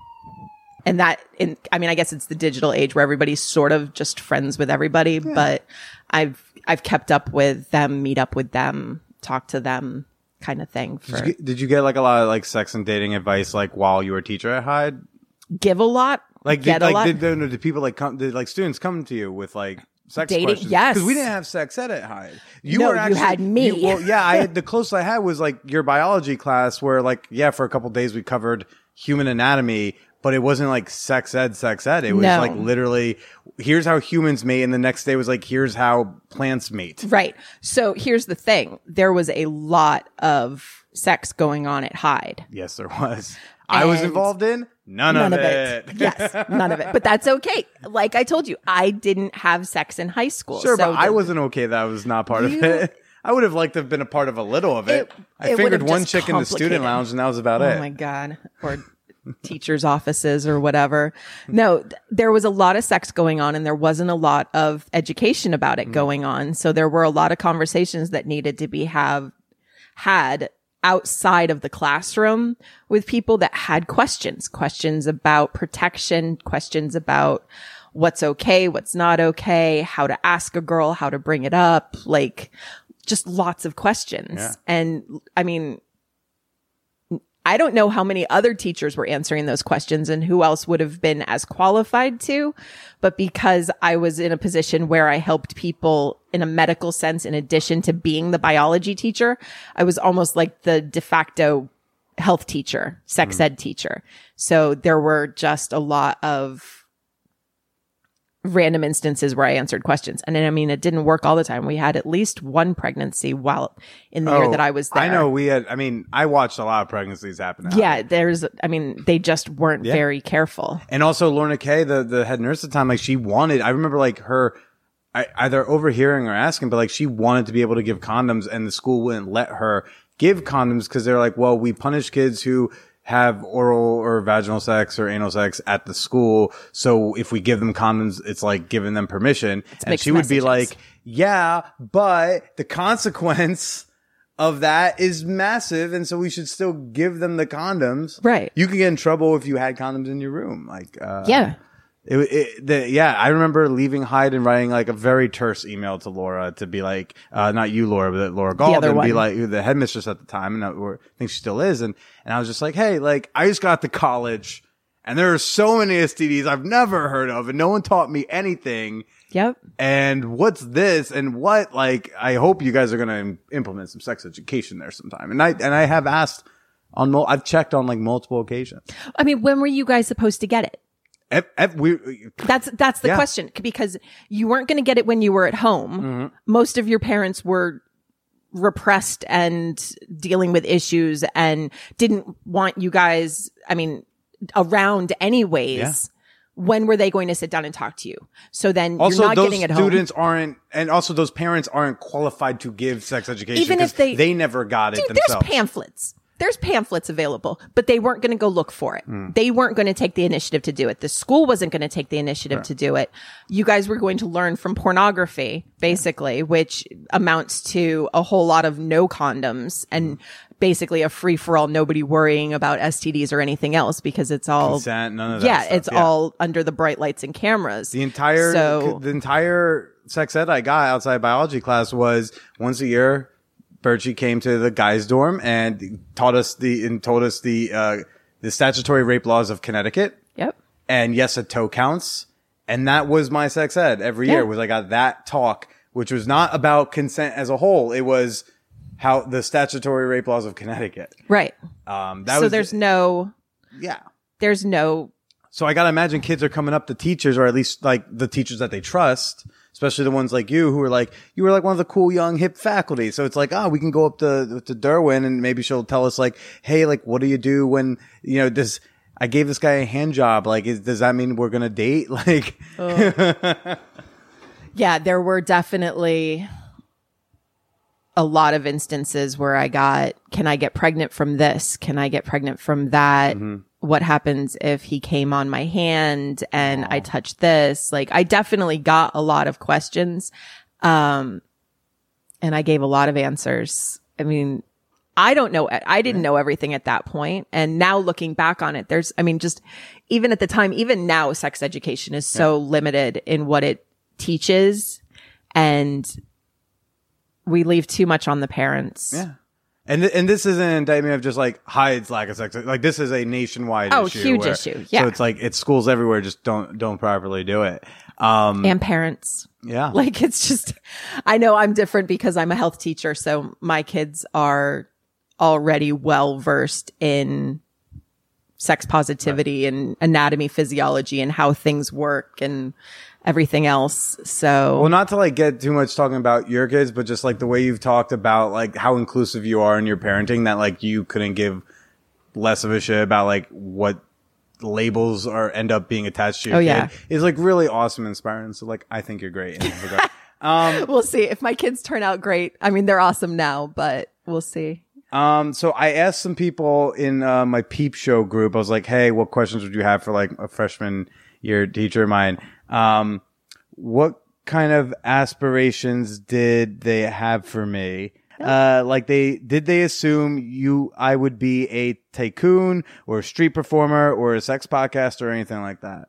And that, in, I mean, I guess it's the digital age where everybody's sort of just friends with everybody, but I've, I've kept up with them, meet up with them, talk to them kind of thing for Did you, get, did you get like a lot of like sex and dating advice like while you were a teacher at Hyde? give a lot, Like get did, a like lot. did, did, did people like come did like students come to you with like sex Dating- questions? yes. because we didn't have sex ed at Hyde. You No, were you actually, had me. you- well, yeah, I had the closest I had was like your biology class where like yeah for a couple days we covered human anatomy. But it wasn't like sex ed, sex ed. It was No. like literally, here's how humans mate, and the next day was like, here's how plants mate. Right. So here's the thing. There was a lot of sex going on at Hyde. Yes, there was. I was involved in none, None of, of it. it. yes, none of it. But that's okay. Like I told you, I didn't have sex in high school. Sure, so but I wasn't okay that I was not part of it. I would have liked to have been a part of a little of it. It- I it fingered one chick in the student lounge, and that was about Oh it. Oh my god. Or teachers' offices or whatever. No, th- there was a lot of sex going on and there wasn't a lot of education about Mm. it going on. So there were a lot of conversations that needed to be have had outside of the classroom with people that had questions, questions about protection, questions about what's okay, what's not okay, how to ask a girl, how to bring it up, like just lots of questions. Yeah. And I mean, I don't know how many other teachers were answering those questions and who else would have been as qualified to. But because I was in a position where I helped people in a medical sense, in addition to being the biology teacher, I was almost like the de facto health teacher, sex hmm. ed teacher. So there were just a lot of random instances where I answered questions. And then, I mean, it didn't work all the time. We had at least one pregnancy while in the year Oh, that I was there. I know we had. I mean, I watched a lot of pregnancies happen. at Yeah, there's, I mean, they just weren't Yeah. very careful. And also Lorna Kay, the, the head nurse at the time, like she wanted, I remember like her I, either overhearing or asking, but like she wanted to be able to give condoms and the school wouldn't let her give condoms because they're like, well, we punish kids who have oral or vaginal sex or anal sex at the school. So if we give them condoms, it's like giving them permission. and she would be like, yeah, but the consequence of that is massive. And so we should still give them the condoms. Right. You could get in trouble if you had condoms in your room. Like, uh, Yeah. It, it the, yeah, I remember leaving Hyde and writing like a very terse email to Laura to be like, uh, not you, Laura, but Laura Gauld, and be like the headmistress at the time, and I, think she still is, and and I was just like, hey, like I just got to college, and there are so many STDs I've never heard of, and no one taught me anything. Yep. And what's this? And what? Like, I hope you guys are going to Im- implement some sex education there sometime. And I and I have asked on, mul- I've checked on like multiple occasions. I mean, when were you guys supposed to get it? Ev- ev- we, That's that's the Yeah. question because you weren't going to get it when you were at home. Mm-hmm. Most of your parents were repressed and dealing with issues and didn't want you guys, I mean, around anyways. Yeah. When were they going to sit down and talk to you? So then also, you're not getting it home. students aren't, and also those parents aren't qualified to give sex education. Even if they- they never got it Dude, themselves. there's pamphlets. There's pamphlets available, but they weren't going to go look for it. Hmm. They weren't going to take the initiative to do it. The school wasn't going to take the initiative to do it. You guys were going to learn from pornography, basically, which amounts to a whole lot of no condoms and basically a free for all, nobody worrying about STDs or anything else because it's all, Consent, none of that yeah, stuff, it's yeah. all under the bright lights and cameras. The entire So- the entire sex ed I got outside biology class was once a year. Bergie came to the guys' dorm and taught us the and told us the uh, the statutory rape laws of Connecticut. Yep. And yes, a toe counts. And that was my sex ed every Yeah. year was I got that talk, which was not about consent as a whole. It was how the statutory rape laws of Connecticut. Right. Um, that so was there's no, yeah. there's no So I gotta imagine kids are coming up to teachers, or at least like the teachers that they trust, especially the ones like you who are like you were like one of the cool young hip faculty. So it's like, oh, we can go up to to Derwin and maybe she'll tell us like, hey, like what do you do when you know this? I gave this guy a hand job. Like, is, does that mean we're gonna date? Like, Yeah, there were definitely a lot of instances where I got, can I get pregnant from this? Can I get pregnant from that? Mm-hmm. What happens if he came on my hand and I touched this? Like, I definitely got a lot of questions. Um, and I gave a lot of answers. I mean, I don't know. I didn't know everything at that point. And now looking back on it, there's, I mean, just even at the time, even now, sex education is so limited in what it teaches and we leave too much on the parents. yeah. And th- and this isn't an indictment of just like Hyde's lack of sex. Like this is a nationwide Oh, issue. huge where- issue. Yeah. So it's like it's schools everywhere just don't don't properly do it. Um. And parents. Yeah. Like it's just, I know I'm different because I'm a health teacher. So my kids are already well versed in sex positivity and anatomy, physiology and how things work and everything else. So Well, not to like get too much talking about your kids, but just like the way you've talked about like how inclusive you are in your parenting, that like you couldn't give less of a shit about like what labels are end up being attached to your Oh, kid yeah. is like really awesome, and inspiring. So like I think you're great regard. Um, we'll see if my kids turn out great. I mean, they're awesome now, but we'll see. Um, so I asked some people in uh, my peep show group. I was like, "Hey, what questions would you have for like a freshman year teacher of mine? Um, what kind of aspirations did they have for me? Uh, like they did they assume you I would be a tycoon or a street performer or a sex podcast or anything like that?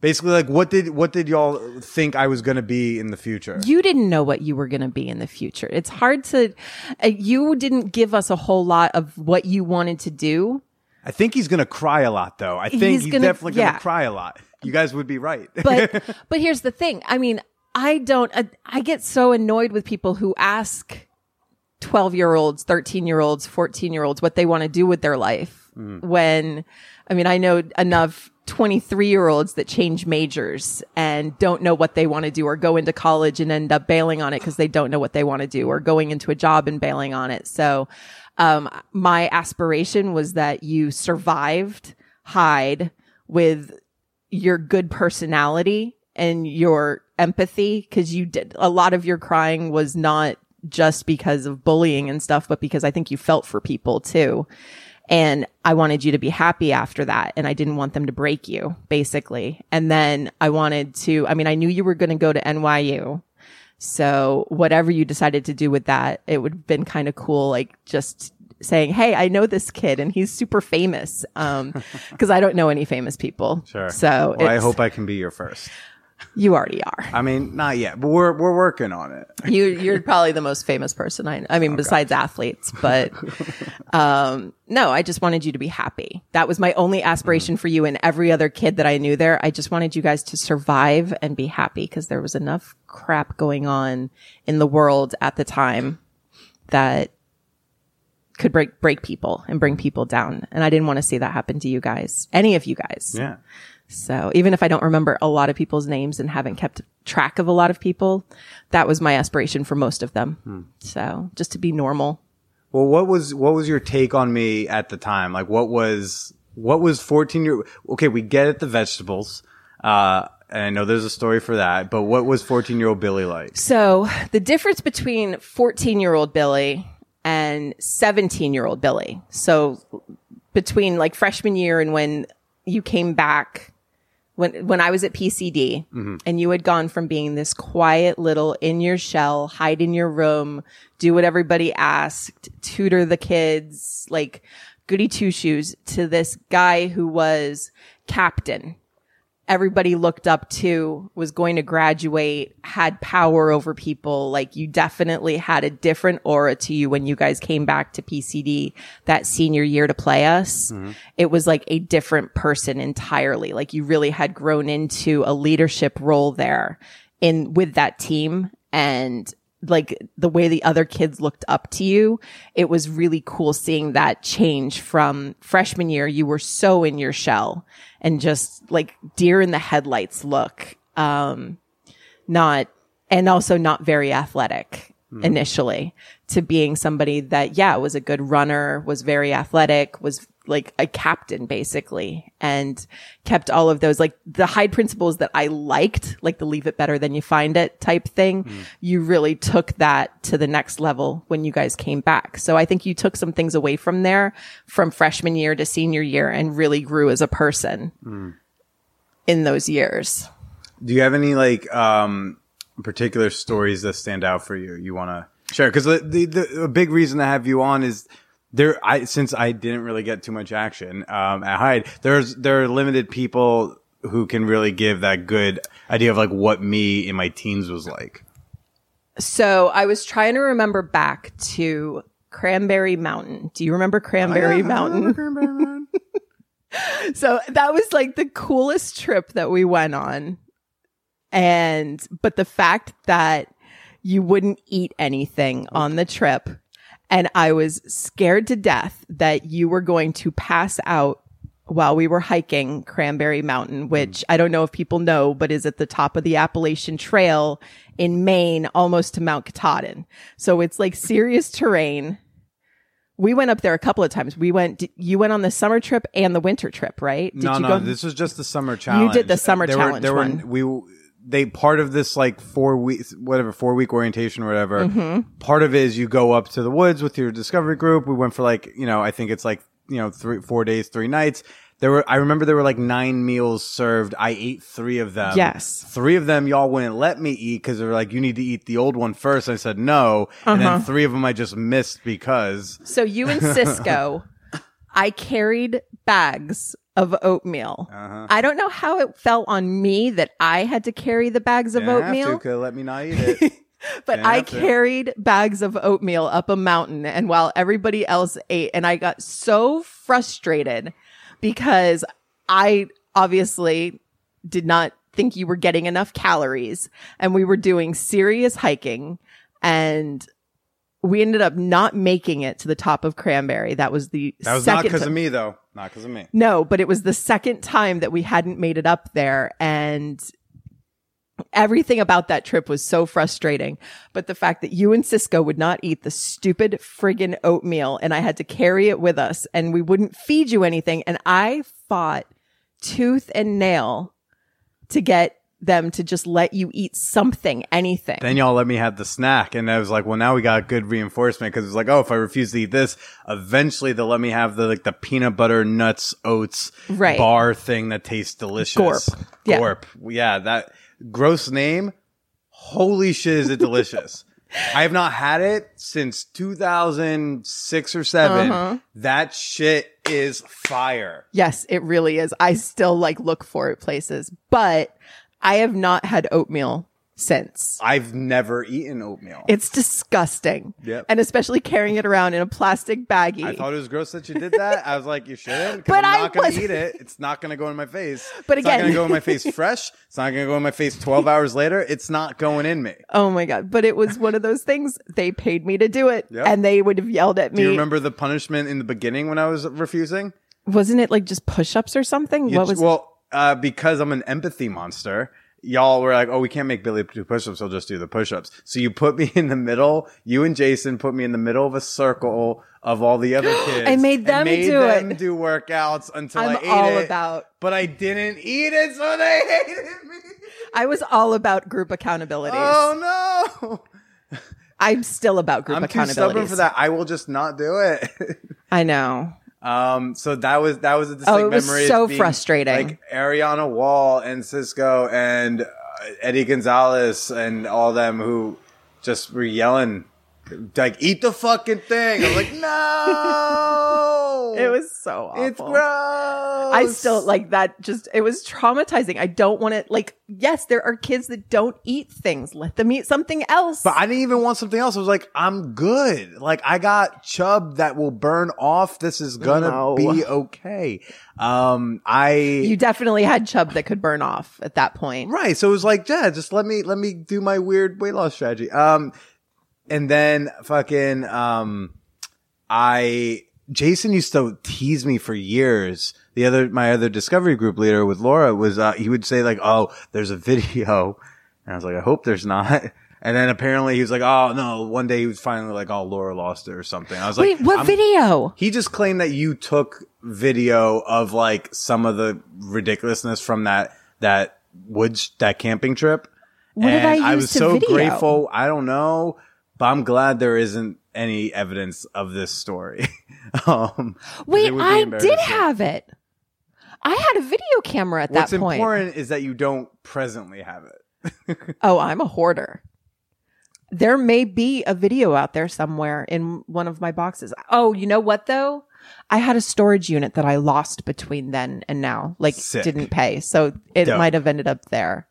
Basically, like what did what did y'all think I was gonna be in the future? You didn't know what you were going to be in the future. It's hard to, uh, you didn't give us a whole lot of what you wanted to do. I think he's gonna cry a lot, though. I think He's he's, gonna- definitely gonna yeah. cry a lot. You guys would be right. But, but here's the thing. I mean, I don't, uh, I get so annoyed with people who ask 12 year olds, 13 year olds, 14 year olds what they want to do with their life when, I mean, I know enough 23 year olds that change majors and don't know what they want to do or go into college and end up bailing on it because they don't know what they want to do or going into a job and bailing on it. So, um, my aspiration was that you survived Hyde with your good personality and your empathy because you did a lot of your crying was not just because of bullying and stuff, but because I think you felt for people too. And I wanted you to be happy after that. And I didn't want them to break you, basically. And then I wanted to, I mean, I knew you were going to go to NYU. So whatever you decided to do with that, it would have been kind of cool. Like just saying, Hey, I know this kid and he's super famous. Um, cause I don't know any famous people. Sure. So well, I hope I can be your first. You already are. I mean, not yet, but we're we're working on it. You, you're probably the most famous person I. I mean, besides athletes, but, um, no, I just wanted you to be happy. That was my only aspiration for you and every other kid that I knew there. I just wanted you guys to survive and be happy because there was enough crap going on in the world at the time that could break, break people and bring people down. And I didn't want to see that happen to you guys, any of you guys. Yeah. So even if I don't remember a lot of people's names and haven't kept track of a lot of people, that was my aspiration for most of them. So just to be normal. Well, what was what was your take on me at the time? Like, what was what was fourteen year? Okay, we get at the vegetables. Uh, and I know there's a story for that, but what was fourteen year old Billy like? So the difference between 14 year old Billy and 17 year old Billy. So between like freshman year and when you came back, when, when I was at PCD mm-hmm. and you had gone from being this quiet little in your shell, hide in your room, do what everybody asked, tutor the kids, like goody two shoes to this guy who was captain everybody looked up to, was going to graduate, had power over people. Like you definitely had a different aura to you when you guys came back to PCD that senior year to play us. Mm-hmm. It was like a different person entirely. Like you really had grown into a leadership role there in with that team and like the way the other kids looked up to you, it was really cool seeing that change from freshman year. You were so in your shell and just like deer in the headlights look. Um, not, and also not very athletic initially to being somebody that, yeah, was a good runner, was very athletic, was like a captain basically and kept all of those like the Hyde principles that I liked, like the leave it better than you find it type thing. You really took that to the next level when you guys came back. So I think you took some things away from there from freshman year to senior year and really grew as a person in those years. Do you have any like um particular stories that stand out for you? You want to share? Because the, the the big reason to have you on is there. I since I didn't really get too much action um, at Hyde. There's there are limited people who can really give that good idea of like what me in my teens was like. So I was trying to remember back to Cranberry Mountain. Do you remember Cranberry Mountain? so that was like the coolest trip that we went on. And, but the fact that you wouldn't eat anything on the trip and I was scared to death that you were going to pass out while we were hiking Cranberry Mountain, which I don't know if people know, but is at the top of the Appalachian Trail in Maine, almost to Mount Katahdin. So it's like serious terrain. We went up there a couple of times. We went, you went on the summer trip and the winter trip, right? Did no, you no, go? this was just the summer challenge. You did the summer there challenge Were, there one. were we they part of this like four weeks, whatever four week orientation or whatever. Mm-hmm. Part of it is you go up to the woods with your discovery group. We went for like you know I think it's like you know three four days three nights. There were I remember there were like nine meals served. I ate three of them. Yes. three of them y'all wouldn't let me eat because they were like you need to eat the old one first. I said no, and Uh-huh. then three of them I just missed because So you and Cisco, I carried bags of oatmeal. Uh-huh. I don't know how it fell on me that I had to carry the bags of Didn't have to, oatmeal, let me not eat it. but didn't I carried bags of oatmeal up a mountain and while everybody else ate and I got so frustrated because I obviously did not think you were getting enough calories and we were doing serious hiking and we ended up not making it to the top of Cranberry. That was the That was not because of me though. Not because of me. no, but it was the second time that we hadn't made it up there and everything about that trip was so frustrating. But the fact that you and Cisco would not eat the stupid friggin' oatmeal and I had to carry it with us and we wouldn't feed you anything. And I fought tooth and nail to get them to just let you eat something, anything. Then y'all let me have the snack, and I was like, "Well, now we got good reinforcement because it's like, oh, if I refuse to eat this, eventually they'll let me have the like the peanut butter nuts oats Right. bar thing that tastes delicious. Gorp. Yeah. Gorp, yeah, that gross name. Holy shit, is it delicious? I have not had it since 2006 or 7. Uh-huh. That shit is fire. Yes, it really is. I still like look for it places, but I have not had oatmeal since. I've never eaten oatmeal. It's disgusting. Yep. And especially carrying it around in a plastic baggie. I thought it was gross that you did that. I was like, you shouldn't, But I'm I not going to eat it. It's not going to go in my face. But it's not again- going to go in my face fresh. It's not going to go in my face 12 hours later. It's not going in me. oh my God. But it was one of those things. They paid me to do it Yep. and they would have yelled at me. Do you me. remember the punishment in the beginning when I was refusing? Wasn't it like just push ups or something? You- what was well, uh, because I'm an empathy monster. Y'all were like, "Oh, we can't make Billy do push-ups. He'll just do the push-ups." So you put me in the middle. You and Jason put me in the middle of a circle of all the other kids. I made them made do them it. do workouts until I'm I ate all it. about- but I didn't eat it, so they hated me. I was all about group accountability. Oh no! I'm still about group I'm too stubborn for that. I will just not do it. I know. Um, so that was that was a distinct Oh, it was memory. so being, frustrating. Like Ariana Wall and Cisco and uh, Eddie Gonzalez and all them who just were yelling, like, "Eat the fucking thing!" I was like, "No, It was so awful. it's gross." I still like that. Just it was traumatizing. I don't want to like. Yes, there are kids that don't eat things. Let them eat something else. But I didn't even want something else. I was like, I'm good. Like I got chub that will burn off. This is gonna No. be okay. Um, I you definitely had chub that could burn off at that point. Right. So it was like, yeah, just let me let me do my weird weight loss strategy. Um and then fucking um I Jason used to tease me for years. The other my other discovery group leader with Laura was uh he would say like, "Oh, there's a video." And I was like, "I hope there's not." And then apparently he was like, "Oh, no, one day he was finally like, "Oh, Laura lost it or something." I was like, Wait, what I'm- video? he just claimed that you took video of like some of the ridiculousness from that that woods that camping trip. What did and I was use to so video? grateful. I don't know, but I'm glad there isn't any evidence of this story. um, Wait, it would be I did have it. I had a video camera at What's that point. What's important is that you don't presently have it. Oh, I'm a hoarder. There may be a video out there somewhere in one of my boxes. Oh, you know what though? I had a storage unit that I lost between then and now. Like Sick. didn't pay. So it Dope. might have ended up there.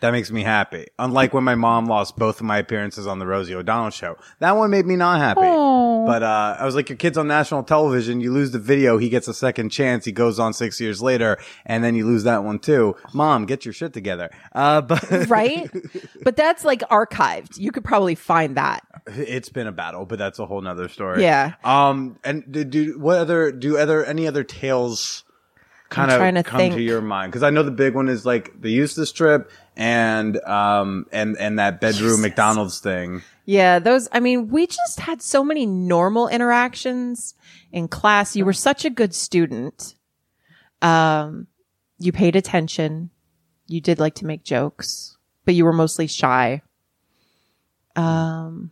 That makes me happy. Unlike when my mom lost both of my appearances on the Rosie O'Donnell show. That one made me not happy. But uh, I was like, your kid's on national television. You lose the video. He gets a second chance. He goes on six years later. And then you lose that one too. Mom, get your shit together. Uh, but Right? but that's like archived. You could probably find that. it's been a battle, but that's a whole nother story. Yeah. Um, and do, do what other, do other, any other tales kind I'm of to come think. to your mind? Cause I know the big one is like the Eustace trip and, um, and, and that bedroom McDonald's thing. Yeah, those, I mean, we just had so many normal interactions in class. You were such a good student. Um, you paid attention. You did like to make jokes, but you were mostly shy. Um,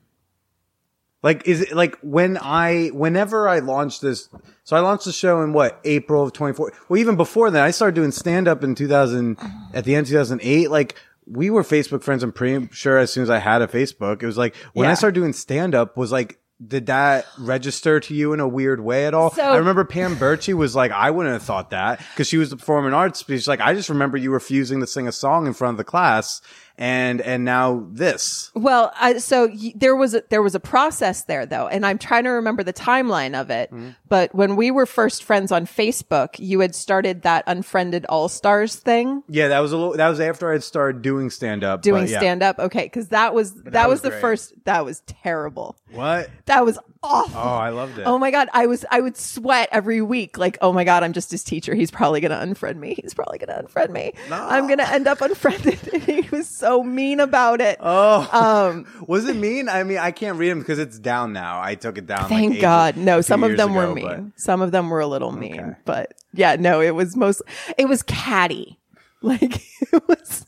Like, is it like when I, whenever I launched this, so I launched the show in what, April of 24. Well, even before that, I started doing stand up in 2000, at the end of 2008. Like, we were Facebook friends. I'm pretty sure as soon as I had a Facebook, it was like when I started doing stand up was like, did that register to you in a weird way at all? So- I remember Pam Birchie was like, I wouldn't have thought that because she was the performing arts speech. Like, I just remember you refusing to sing a song in front of the class. And, and now this. well, I, so y- there was a, there was a process there though, and I'm trying to remember the timeline of it. Mm-hmm. But when we were first friends on Facebook, you had started that unfriended all stars thing. Yeah, that was a little, that was after I had started doing stand up. doing stand up. Okay, because that was that, that was, was the great. first. That was terrible. What? That was awful. Oh, I loved it. Oh my god, I was I would sweat every week. Like, oh my god, I'm just his teacher. He's probably gonna unfriend me. He's probably gonna unfriend me. I'm gonna end up unfriended. He was so mean about it. Oh, Um, was it mean? I mean, I can't read them because it's down now. I took it down. like, thank ages- God. No, some of them were mean. but- Some of them were a little mean. Okay. But yeah, no, it was most. It was catty. Like it was.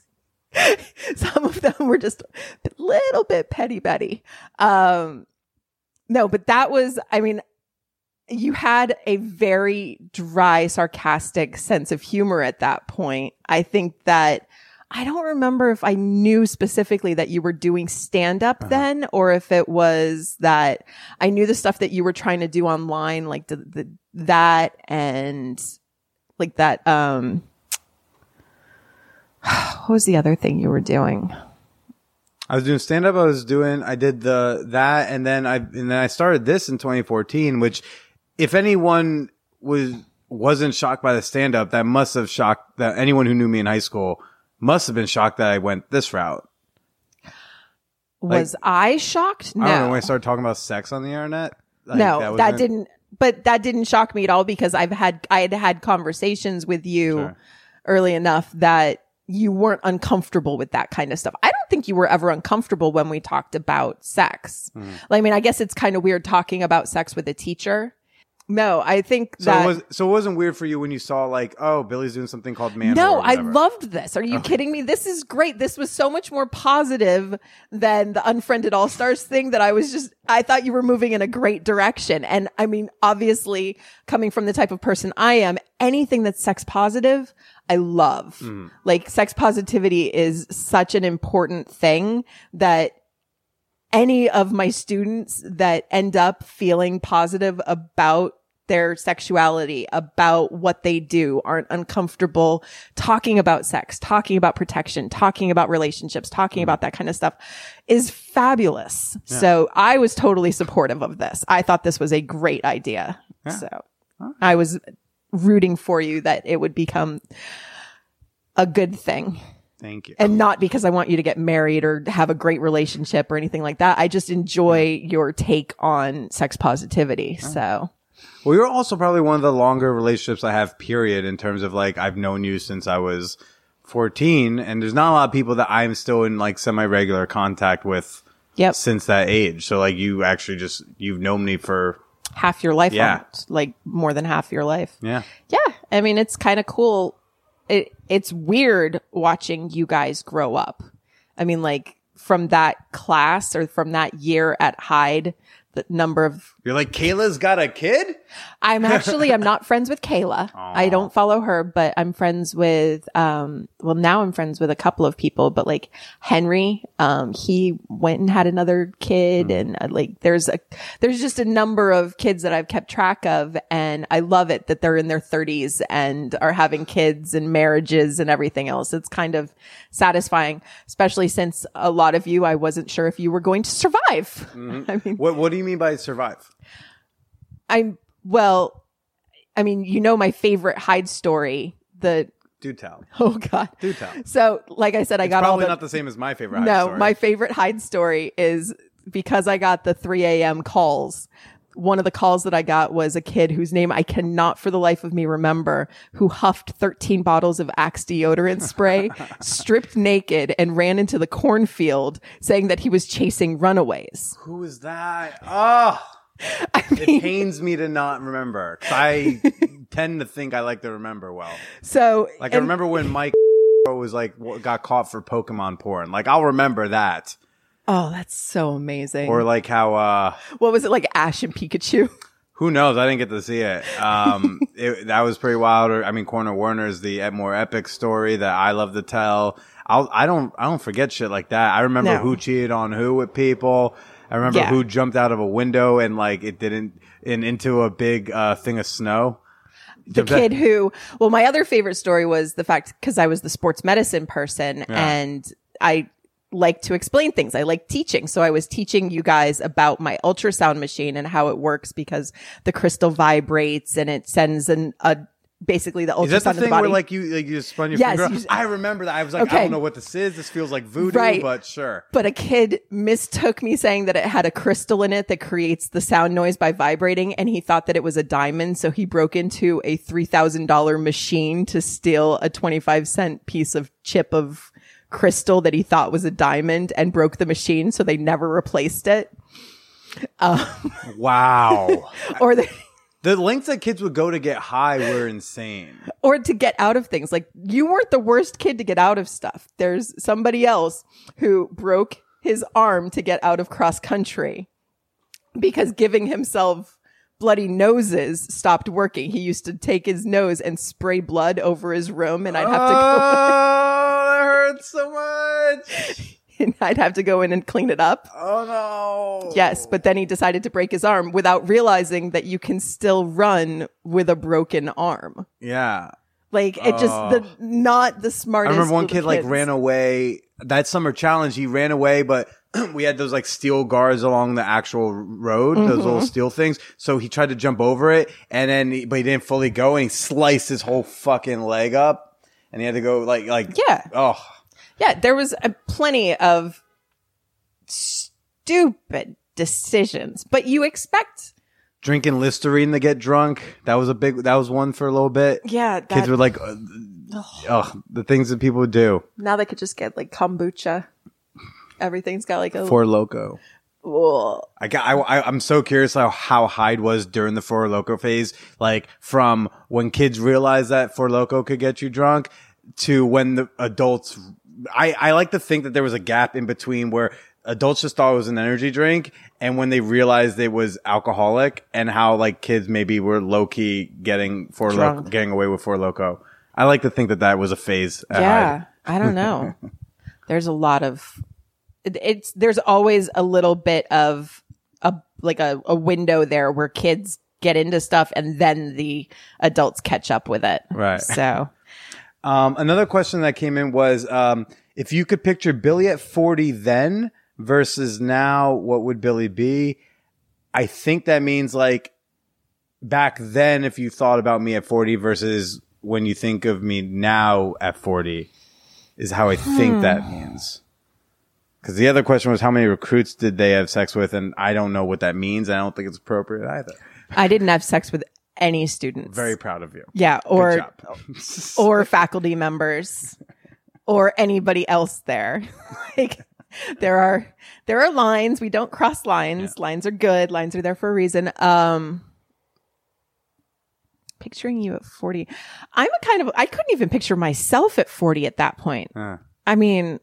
some of them were just a little bit petty Betty. Um, no, but that was. I mean, you had a very dry, sarcastic sense of humor at that point. I think that I don't remember if I knew specifically that you were doing stand up Uh-huh. then or if it was that I knew the stuff that you were trying to do online, like the, the that and like that, um, what was the other thing you were doing? I was doing stand up. I was doing, I did the, that, and then I, and then I started this in 2014, which if anyone was, wasn't shocked by the stand up, that must have shocked that anyone who knew me in high school must have been shocked that I went this route. Was I shocked? No. I don't know when I started talking about sex on the internet. like, no, that, wasn't- didn't. But that didn't shock me at all because I've had I had had conversations with you Sure. early enough that you weren't uncomfortable with that kind of stuff. I don't think you were ever uncomfortable when we talked about sex. Hmm. Like, I mean, I guess it's kind of weird talking about sex with a teacher. No, I think So that it was so it wasn't weird for you when you saw like, oh, Billy's doing something called man. No, I loved this. Are you kidding me? This is great. This was so much more positive than the unfriended all stars thing that I was just, I thought you were moving in a great direction. And I mean, obviously coming from the type of person I am, anything that's sex positive, I love. Mm-hmm. Like sex positivity is such an important thing that any of my students that end up feeling positive about their sexuality, about what they do, aren't uncomfortable talking about sex, talking about protection, talking about relationships, talking about that kind of stuff is fabulous. So I was totally supportive of this. I thought this was a great idea. So I was rooting for you that it would become a good thing Thank you. and oh. not because I want you to get married or have a great relationship or anything like that. I just enjoy your take on sex positivity. So Well, you're also probably one of the longer relationships I have, period, in terms of like, I've known you since I was 14, and there's not a lot of people that I'm still in like semi regular contact with Yep. since that age. So, like, you actually just, you've known me for, half your life, Yeah. almost, like more than half your life. yeah. Yeah. I mean, it's kind of cool. It, it's weird watching you guys grow up. I mean, like from that class or from that year at Hyde, the number of You're like, Kayla's got a kid? I'm actually I'm not friends with Kayla. I don't follow her, but I'm friends with um well now I'm friends with a couple of people, but like Henry, um he went and had another kid and uh, like there's a there's just a number of kids that I've kept track of and I love it that they're in their 30s and are having kids and marriages and everything else. It's kind of satisfying, especially since a lot of you I wasn't sure if you were going to survive. I mean, What, what do you mean by survive? I'm well, I mean, you know my favorite Hyde story. The Do tell. oh god. Do tell. So, like I said, I got all Probably the not the same as my favorite. Hyde no. story. My favorite Hyde story is because I got the 3 a.m. calls. One of the calls that I got was a kid whose name I cannot for the life of me remember, who huffed 13 bottles of Axe deodorant spray, stripped naked, and ran into the cornfield saying that he was chasing runaways. Who is that? Oh, I mean, it pains me to not remember. I tend to think I like to remember well. so Like I remember when Mike was like got caught for Pokemon porn. Like I'll remember that. Oh, that's so amazing. Or like how uh what was it like Ash and Pikachu? who knows? I didn't get to see it. Um it, that was pretty wild. Or I mean Corner Warner is the more epic story that I love to tell. I'll I don't I don't forget shit like that. I remember No. who cheated on who with people. I remember Yeah. who jumped out of a window and like it didn't and into a big uh thing of snow. The kid who, well, my other favorite story was the fact because I was the sports medicine person and I like to explain things. I like teaching. So I was teaching you guys about my ultrasound machine and how it works because the crystal vibrates and it sends an, a, basically the ultrasound Is that the to the thing where like you like you just spun your Yes, finger? you- I remember that. I was like, I don't know what this is. This feels like voodoo, Right. but sure. but a kid mistook me saying that it had a crystal in it that creates the sound noise by vibrating and he thought that it was a diamond so he broke into a $3000 machine to steal a 25 cent piece of chip of crystal that he thought was a diamond and broke the machine so they never replaced it um, Wow. or the the lengths that kids would go to get high were insane. or to get out of things. Like you weren't the worst kid to get out of stuff. There's somebody else who broke his arm to get out of cross country because giving himself bloody noses stopped working. He used to take his nose and spray blood over his room and I'd have to go Oh, that hurts so much. And I'd have to go in and clean it up. Oh no. Yes, but then he decided to break his arm without realizing that you can still run with a broken arm. Yeah. Like it just the not the smartest. I remember one kid like ran away that summer challenge. He ran away, but we had those like steel guards along the actual road, those little Mm-hmm. steel things. So he tried to jump over it, and then he, but he didn't fully go, and he sliced his whole fucking leg up, and he had to go like like Yeah. oh Yeah, there was uh, plenty of stupid decisions, but you expect. drinking Listerine to get drunk. That was a big. That was one for a little bit. Yeah, that, Kids were like, oh, the things that people would do. now they could just get like kombucha. Everything's got like a. Four Loco. Ugh. I got. I, I, I'm so curious how how Hyde was during the Four Loco phase, like from when kids realized that Four Loco could get you drunk to when the adults. I I like to think that there was a gap in between where adults just thought it was an energy drink, and when they realized it was alcoholic, and how like kids maybe were low key getting Loco, Drunk. getting away with Four Loco. I like to think that that was a phase. Yeah. I don't know. there's a lot of it- it's there's always a little bit of a like a, a window there where kids get into stuff and then the adults catch up with it. Right. So Um, another question that came in was um, if you could picture Billy at 40 then versus now, what would Billy be? I think that means like back then, if you thought about me at 40 versus when you think of me now at 40, is how I think that means. Because the other question was how many recruits did they have sex with? And I don't know what that means. I don't think it's appropriate either. I didn't have sex with any students. Very proud of you. yeah, or or faculty members or anybody else there. like there are there are lines. We don't cross lines. Lines are good. Lines are there for a reason. Um picturing you at 40. I'm a kind of I couldn't even picture myself at 40 at that point. Huh. I mean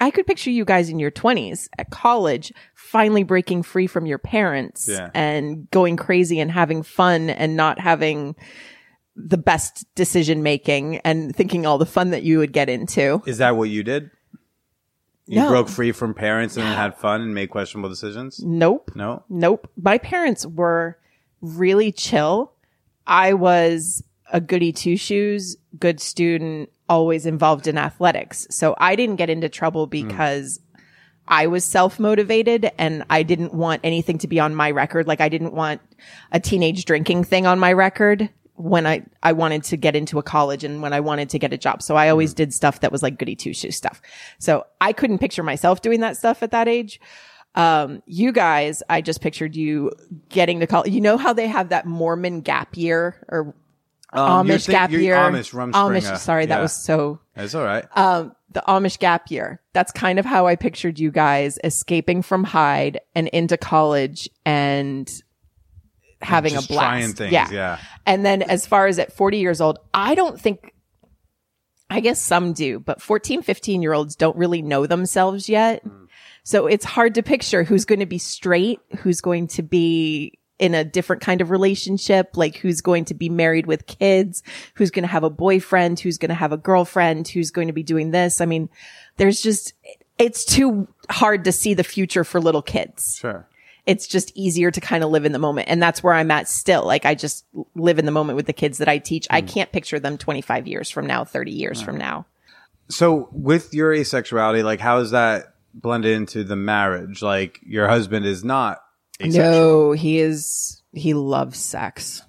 I could picture you guys in your 20s at college, finally breaking free from your parents Yeah. and going crazy and having fun and not having the best decision making and thinking all the fun that you would get into. Is that what you did? You No. broke free from parents and had fun and made questionable decisions? Nope. No? Nope. My parents were really chill. I was a goody two shoes, good student, always involved in athletics. So I didn't get into trouble because I was self motivated and I didn't want anything to be on my record. Like I didn't want a teenage drinking thing on my record when I, I wanted to get into a college and when I wanted to get a job. So I always did stuff that was like goody two shoes stuff. So I couldn't picture myself doing that stuff at that age. Um, you guys, I just pictured you getting to college. You know how they have that Mormon gap year or Um, Amish think- gap year? Amish, Rumspringa. Amish. Sorry, that was so That's all right. um, the Amish gap year. That's kind of how I pictured you guys escaping from Hyde and into college and having Just a blast. things, yeah. And then as far as at 40 years old, I don't think, I guess some do, but 14, 15 year olds don't really know themselves yet. Hmm. So it's hard to picture who's going to be straight, who's going to be in a different kind of relationship, like who's going to be married with kids, who's going to have a boyfriend, who's going to have a girlfriend, who's going to be doing this. I mean, there's just, it's too hard to see the future for little kids Sure. it's just easier to kind of live in the moment. And that's where I'm at still. Like I just live in the moment with the kids that I teach. I mm. can't picture them 25 years from now, 30 years from now. So with your asexuality, like how is that blended into the marriage? Like your husband is not asexual. No, he is, he loves sex.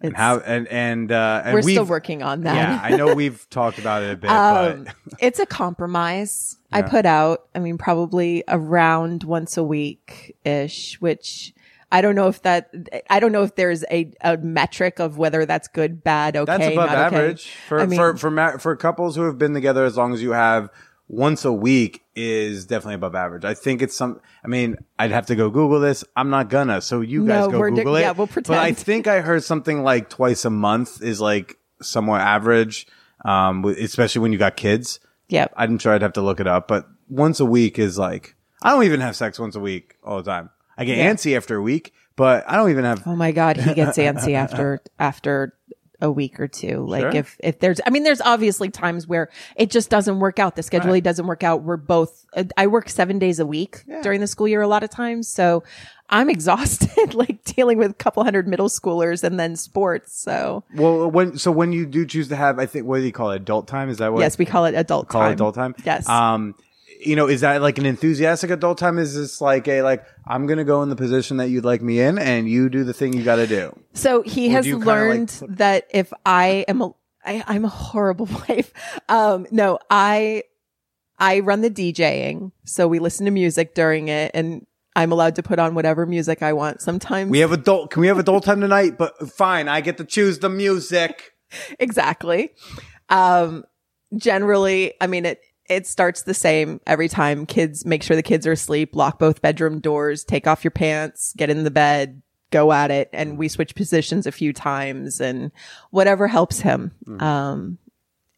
And how and and uh and we're still working on that. Yeah, I know we've talked about it a bit, Um, but it's a compromise. I put out, I mean, probably around once a week ish, which I don't know if that, I don't know if there's a, a metric of whether that's good, bad, okay. that's above not okay. average for I mean- for for ma- for couples who have been together as long as you have once a week is definitely above average. I think it's some. I mean, I'd have to go Google this. I'm not gonna. So you guys No, go we're di- Google it. yeah, we'll pretend. But I think I heard something like twice a month is like somewhat average, um, especially when you got kids. Yep. I'm sure I'd have to look it up, but once a week is like I don't even have sex once a week all the time. I get antsy after a week, but I don't even have. Oh my God, he gets antsy after after a week or two. Like Sure. if, if there's, I mean, there's obviously times where it just doesn't work out. The scheduling doesn't work out. We're both, uh, I work seven days a week during the school year a lot of times. So I'm exhausted, like dealing with a couple hundred middle schoolers and then sports. So Well, when so when you do choose to have, I think what do you call it? Adult time? Is that what? yes, we call it adult call time. it adult time. Yes. Um, you know, is that like an enthusiastic adult time? Is this like a like I'm gonna go in the position that you'd like me in, and you do the thing you got to do? So he has like, learned put- that if I am a, I, I'm a horrible wife. Um, no, I, I run the DJing. So we listen to music during it and I'm allowed to put on whatever music I want. Sometimes We have adult. Can we have adult time tonight? But fine, I get to choose the music. exactly. Um, generally, I mean, it, it starts the same every time. Kids make sure the kids are asleep, lock both bedroom doors, take off your pants, get in the bed, go at it. And we switch positions a few times and whatever helps him. Um,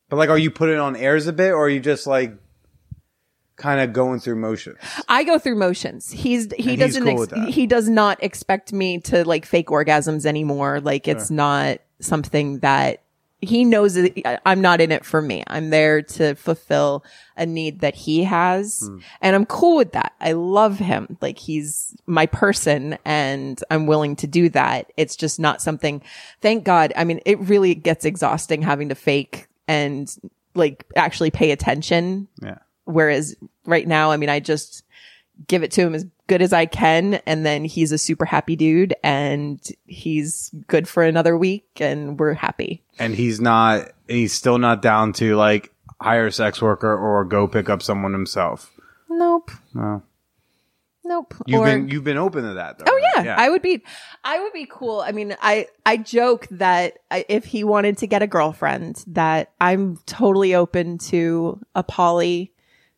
But like, are you putting on airs a bit, or are you just like kind of going through motions? I go through motions. He's he he's doesn't cool ex- he does not expect me to like fake orgasms anymore. Like it's not something that he knows that I'm not in it for me. I'm there to fulfill a need that he has. Hmm. And I'm cool with that. I love him. Like he's my person and I'm willing to do that. It's just not something, thank God. I mean, it really gets exhausting having to fake and like actually pay attention Yeah. Whereas right now, I mean, I just give it to him as good as I can. And then he's a super happy dude and he's good for another week and we're happy. And he's not. He's still not down to like hire a sex worker or go pick up someone himself. Nope. No. Nope. You've Or- been you've been open to that. Though, Oh right? yeah, I would be, I would be cool. I mean, I, I joke that if he wanted to get a girlfriend, that I'm totally open to a poly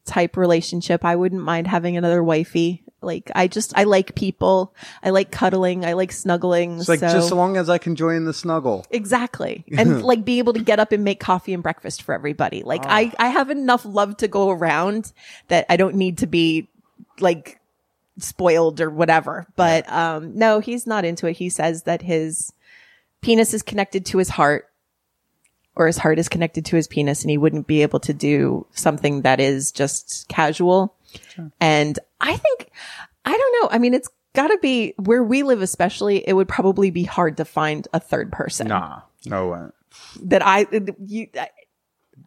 type relationship. I wouldn't mind having another wifey. Like, I just, I like people. I like cuddling. I like snuggling. It's like so. just so long as I can join the snuggle. Exactly. And like be able to get up and make coffee and breakfast for everybody. Like I, I have enough love to go around that I don't need to be like spoiled or whatever. But, um, no, he's not into it. He says that his penis is connected to his heart or his heart is connected to his penis and he wouldn't be able to do something that is just casual. And I think, I don't know. I mean, it's gotta be where we live, especially, it would probably be hard to find a third person Nah, no way. that I, you, I,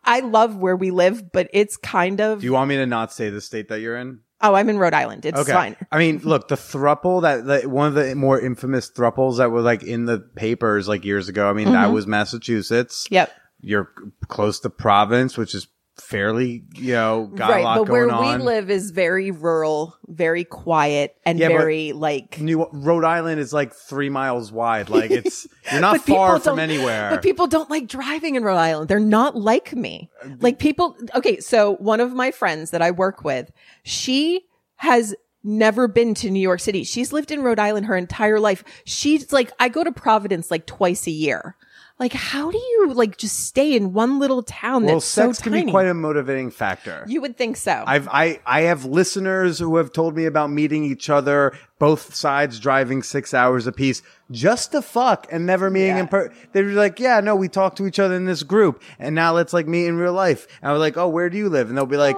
I love where we live, but it's kind of, Do you want me to not say the state that you're in? oh, I'm in Rhode Island. It's Okay. fine. I mean, look, the thruple that, that one of the more infamous thruples that were like in the papers like years ago. I mean, that was Massachusetts. Mm-hmm. Yep. You're close to Providence, which is fairly, you know, got a right. But where on. we live is very rural, very quiet, and Yeah, very like, New Rhode Island is like three miles wide. Like it's you're not far from anywhere. But people don't like driving in Rhode Island. They're not like me. Uh, like people, okay, so one of my friends that I work with, she has never been to New York City. She's lived in Rhode Island her entire life. She's like, I go to Providence like twice a year. Like, how do you like just stay in one little town well, that's sex so can tiny? be quite a motivating factor. you would think so. I've I I have listeners who have told me about meeting each other, both sides driving six hours apiece, just to fuck and never meeting in person. They were like, "Yeah, no, we talk to each other in this group, and now let's like meet in real life." And I was like, "Oh, where do you live?" And they'll be like,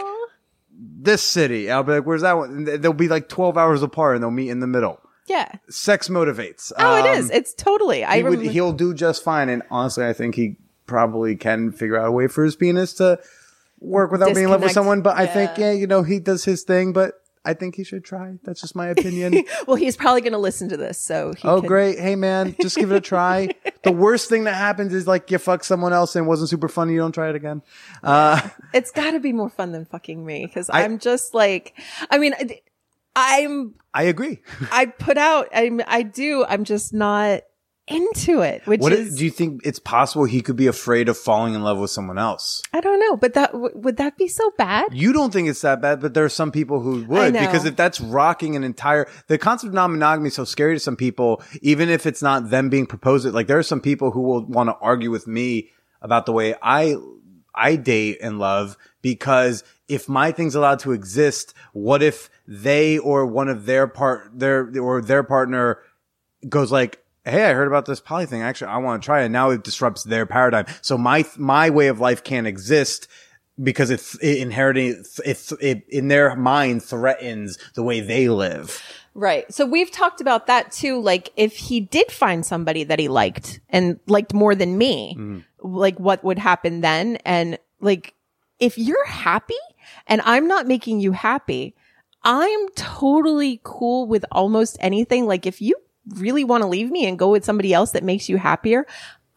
"This city." And I'll be like, "Where's that one?" And they'll be like twelve hours apart, and they'll meet in the middle. Yeah. Sex motivates. Oh, it Um, is. It's totally. I he would, he'll do just fine, and honestly, I think he probably can figure out a way for his penis to work without being in love with someone. But I think, Yeah. yeah, you know, he does his thing, but I think he should try. That's just my opinion. well, he's probably going to listen to this. So he oh, can- great. Hey, man, just give it a try. the worst thing that happens is like you fuck someone else and it wasn't super funny. You don't try it again. Uh, It's got to be more fun than fucking me because I'm just like, I mean, I'm, I agree. I put out, I'm, I do, I'm just not into it, which What is, do you think it's possible he could be afraid of falling in love with someone else? I don't know, but that, w- would that be so bad? You don't think it's that bad, but there are some people who would because if that's rocking an entire the concept of non-monogamy is so scary to some people, even if it's not them being proposed. Like there are some people who will want to argue with me about the way I I date and love because if my thing's allowed to exist, what if they or one of their part their or their partner goes like hey, I heard about this poly thing. Actually, I want to try it. Now it disrupts their paradigm. So my my way of life can't exist because it's it inheriting it, it in their mind threatens the way they live. Right. So we've talked about that too. Like if he did find somebody that he liked and liked more than me, mm-hmm. like what would happen then? And like if you're happy and I'm not making you happy, I'm totally cool with almost anything. Like if you really want to leave me and go with somebody else that makes you happier,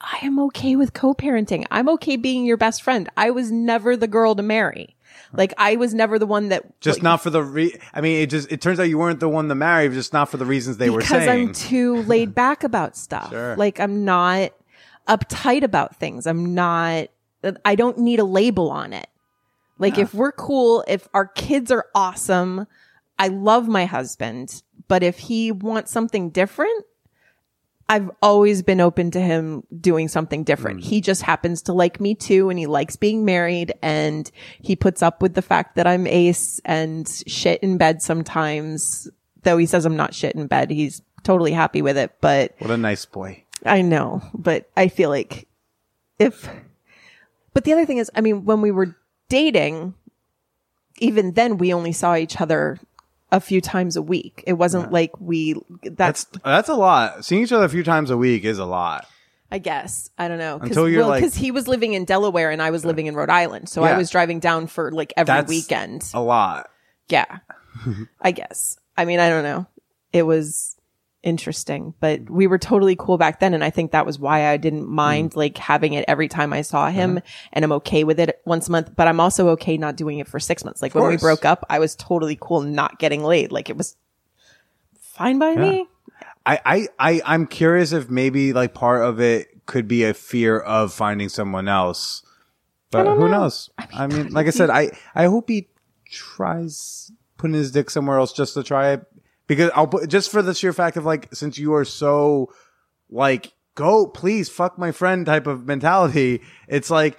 I am okay with co-parenting. I'm okay being your best friend. I was never the girl to marry. Like I was never the one that Just like, not for the re. I mean, it just it turns out you weren't the one to marry, just not for the reasons they were saying. because. I'm too laid back about stuff. Sure. Like I'm not uptight about things. I'm not, I don't need a label on it. Like if we're cool, if our kids are awesome, I love my husband, but if he wants something different, I've always been open to him doing something different. Mm. He just happens to like me too, and he likes being married, and he puts up with the fact that I'm ace and shit in bed sometimes. Though he says I'm not shit in bed, he's totally happy with it. But what a nice boy. I know, but I feel like if, but the other thing is, I mean, when we were dating, even then we only saw each other a few times a week. It wasn't like we, that's, That's that's a lot. Seeing each other a few times a week is a lot. I guess, I don't know. Cause, Until you're well, like- he was living in Delaware and I was living in Rhode Island. So I was driving down for like every That's weekend. A lot. Yeah. I guess. I mean, I don't know. It was interesting, but we were totally cool back then. And I think that was why I didn't mind Mm. like having it every time I saw him Uh-huh. and I'm okay with it once a month, but I'm also okay not doing it for six months. Like when we broke up, I was totally cool not getting laid. Like it was fine by me. I, I, I, I'm curious if maybe like part of it could be a fear of finding someone else, but who knows? I mean, like I said, I, I hope he tries putting his dick somewhere else just to try it because I'll put just for the sheer fact of like, since you are so like, go please fuck my friend type of mentality. It's like,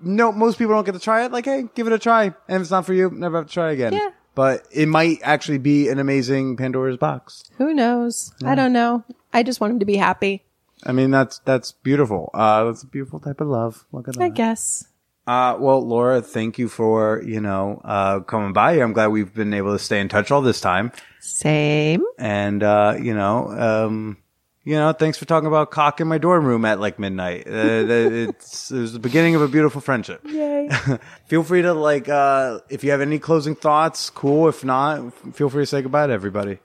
no, most people don't get to try it. Like, hey, give it a try. And if it's not for you, never have to try again. Yeah. But it might actually be an amazing Pandora's box. Who knows? I don't know. I just want him to be happy. I mean, that's that's beautiful. Uh, that's a beautiful type of love. Look at that. I guess. Uh, well, Laura, thank you for you know uh, coming by here. I'm glad we've been able to stay in touch all this time, Same. and uh, you know, um, you know, thanks for talking about cock in my dorm room at like midnight. Uh, it's it was the beginning of a beautiful friendship. Yay. Feel free to like uh, if you have any closing thoughts, cool. If not, feel free to say goodbye to everybody.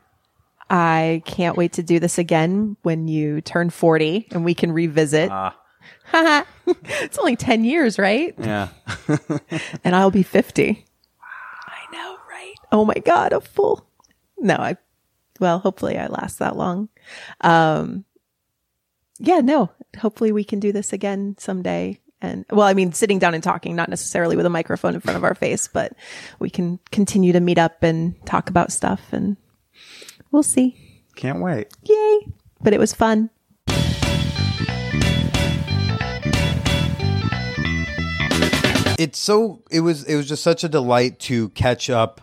I can't wait to do this again when you turn 40 and we can revisit. Ah. it's only 10 years, right? Yeah. And I'll be 50. I know, right? Oh my God, a full. No, I, well, hopefully I last that long. Um, yeah, no, hopefully we can do this again someday. And well, I mean, sitting down and talking, not necessarily with a microphone in front of our face, but we can continue to meet up and talk about stuff and we'll see. Can't wait. Yay. But it was fun. It's so it was it was just such a delight to catch up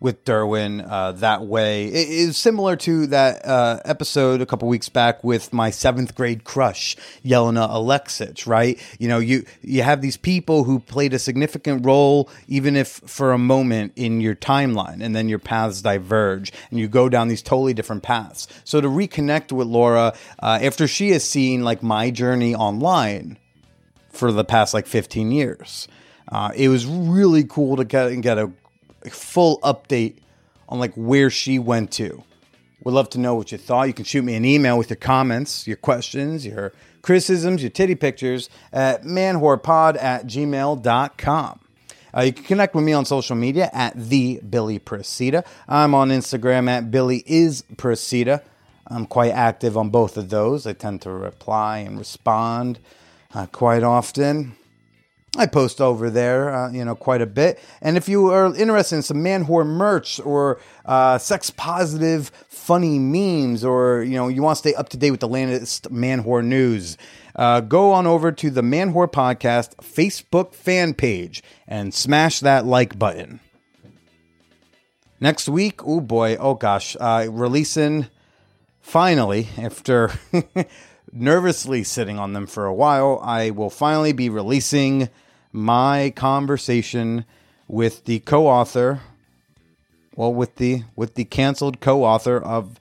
with Derwin uh, that way. It is similar to that uh, episode a couple weeks back with my seventh grade crush, Yelena Alexic. Right? You know, you you have these people who played a significant role, even if for a moment in your timeline, and then your paths diverge, and you go down these totally different paths. So to reconnect with Laura uh, after she has seen like my journey online for the past like 15 years. Uh, it was really cool to get get a, full update on like where she went to. Would love to know what you thought. You can shoot me an email with your comments, your questions, your criticisms, your titty pictures at manwhorepod at gmail.com. Uh, you can connect with me on social media at the Billy Procida. I'm on Instagram at Billy is Procida. I'm quite active on both of those. I tend to reply and respond uh, quite often. I post over there, uh, you know, quite a bit. And if you are interested in some man whore merch or uh, sex positive, funny memes, or you know, you want to stay up to date with the latest man whore news, uh, go on over to the Man Whore Podcast Facebook fan page and smash that like button. Next week, oh boy, oh gosh, uh, releasing finally, after nervously sitting on them for a while, I will finally be releasing my conversation with the co-author, well, with the with the canceled co-author of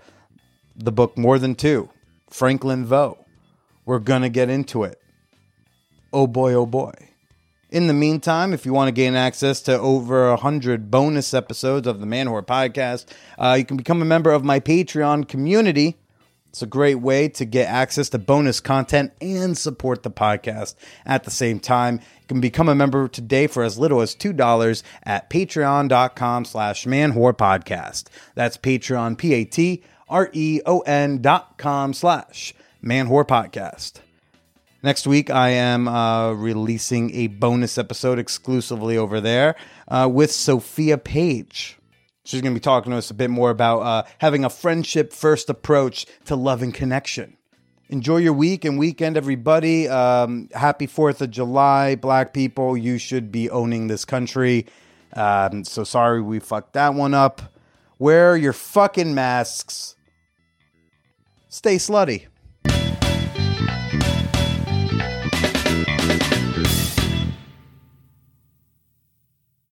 the book More Than Two, Franklin Veaux. We're gonna get into it. Oh boy, oh boy. In the meantime, if you want to gain access to over 100 bonus episodes of the Man Whore podcast, uh, you can become a member of my Patreon community. It's a great way to get access to bonus content and support the podcast at the same time. You can become a member today for as little as $2 at patreon.com slash manwhorepodcast. That's Patreon, P-A-T-R-E-O-N dot com slash manwhorepodcast. Next week, I am uh, releasing a bonus episode exclusively over there uh, with Sophia Page. She's going to be talking to us a bit more about uh, having a friendship first approach to love and connection. Enjoy your week and weekend, everybody. Um, happy 4th of July, black people. You should be owning this country. Um, so sorry we fucked that one up. Wear your fucking masks. Stay slutty.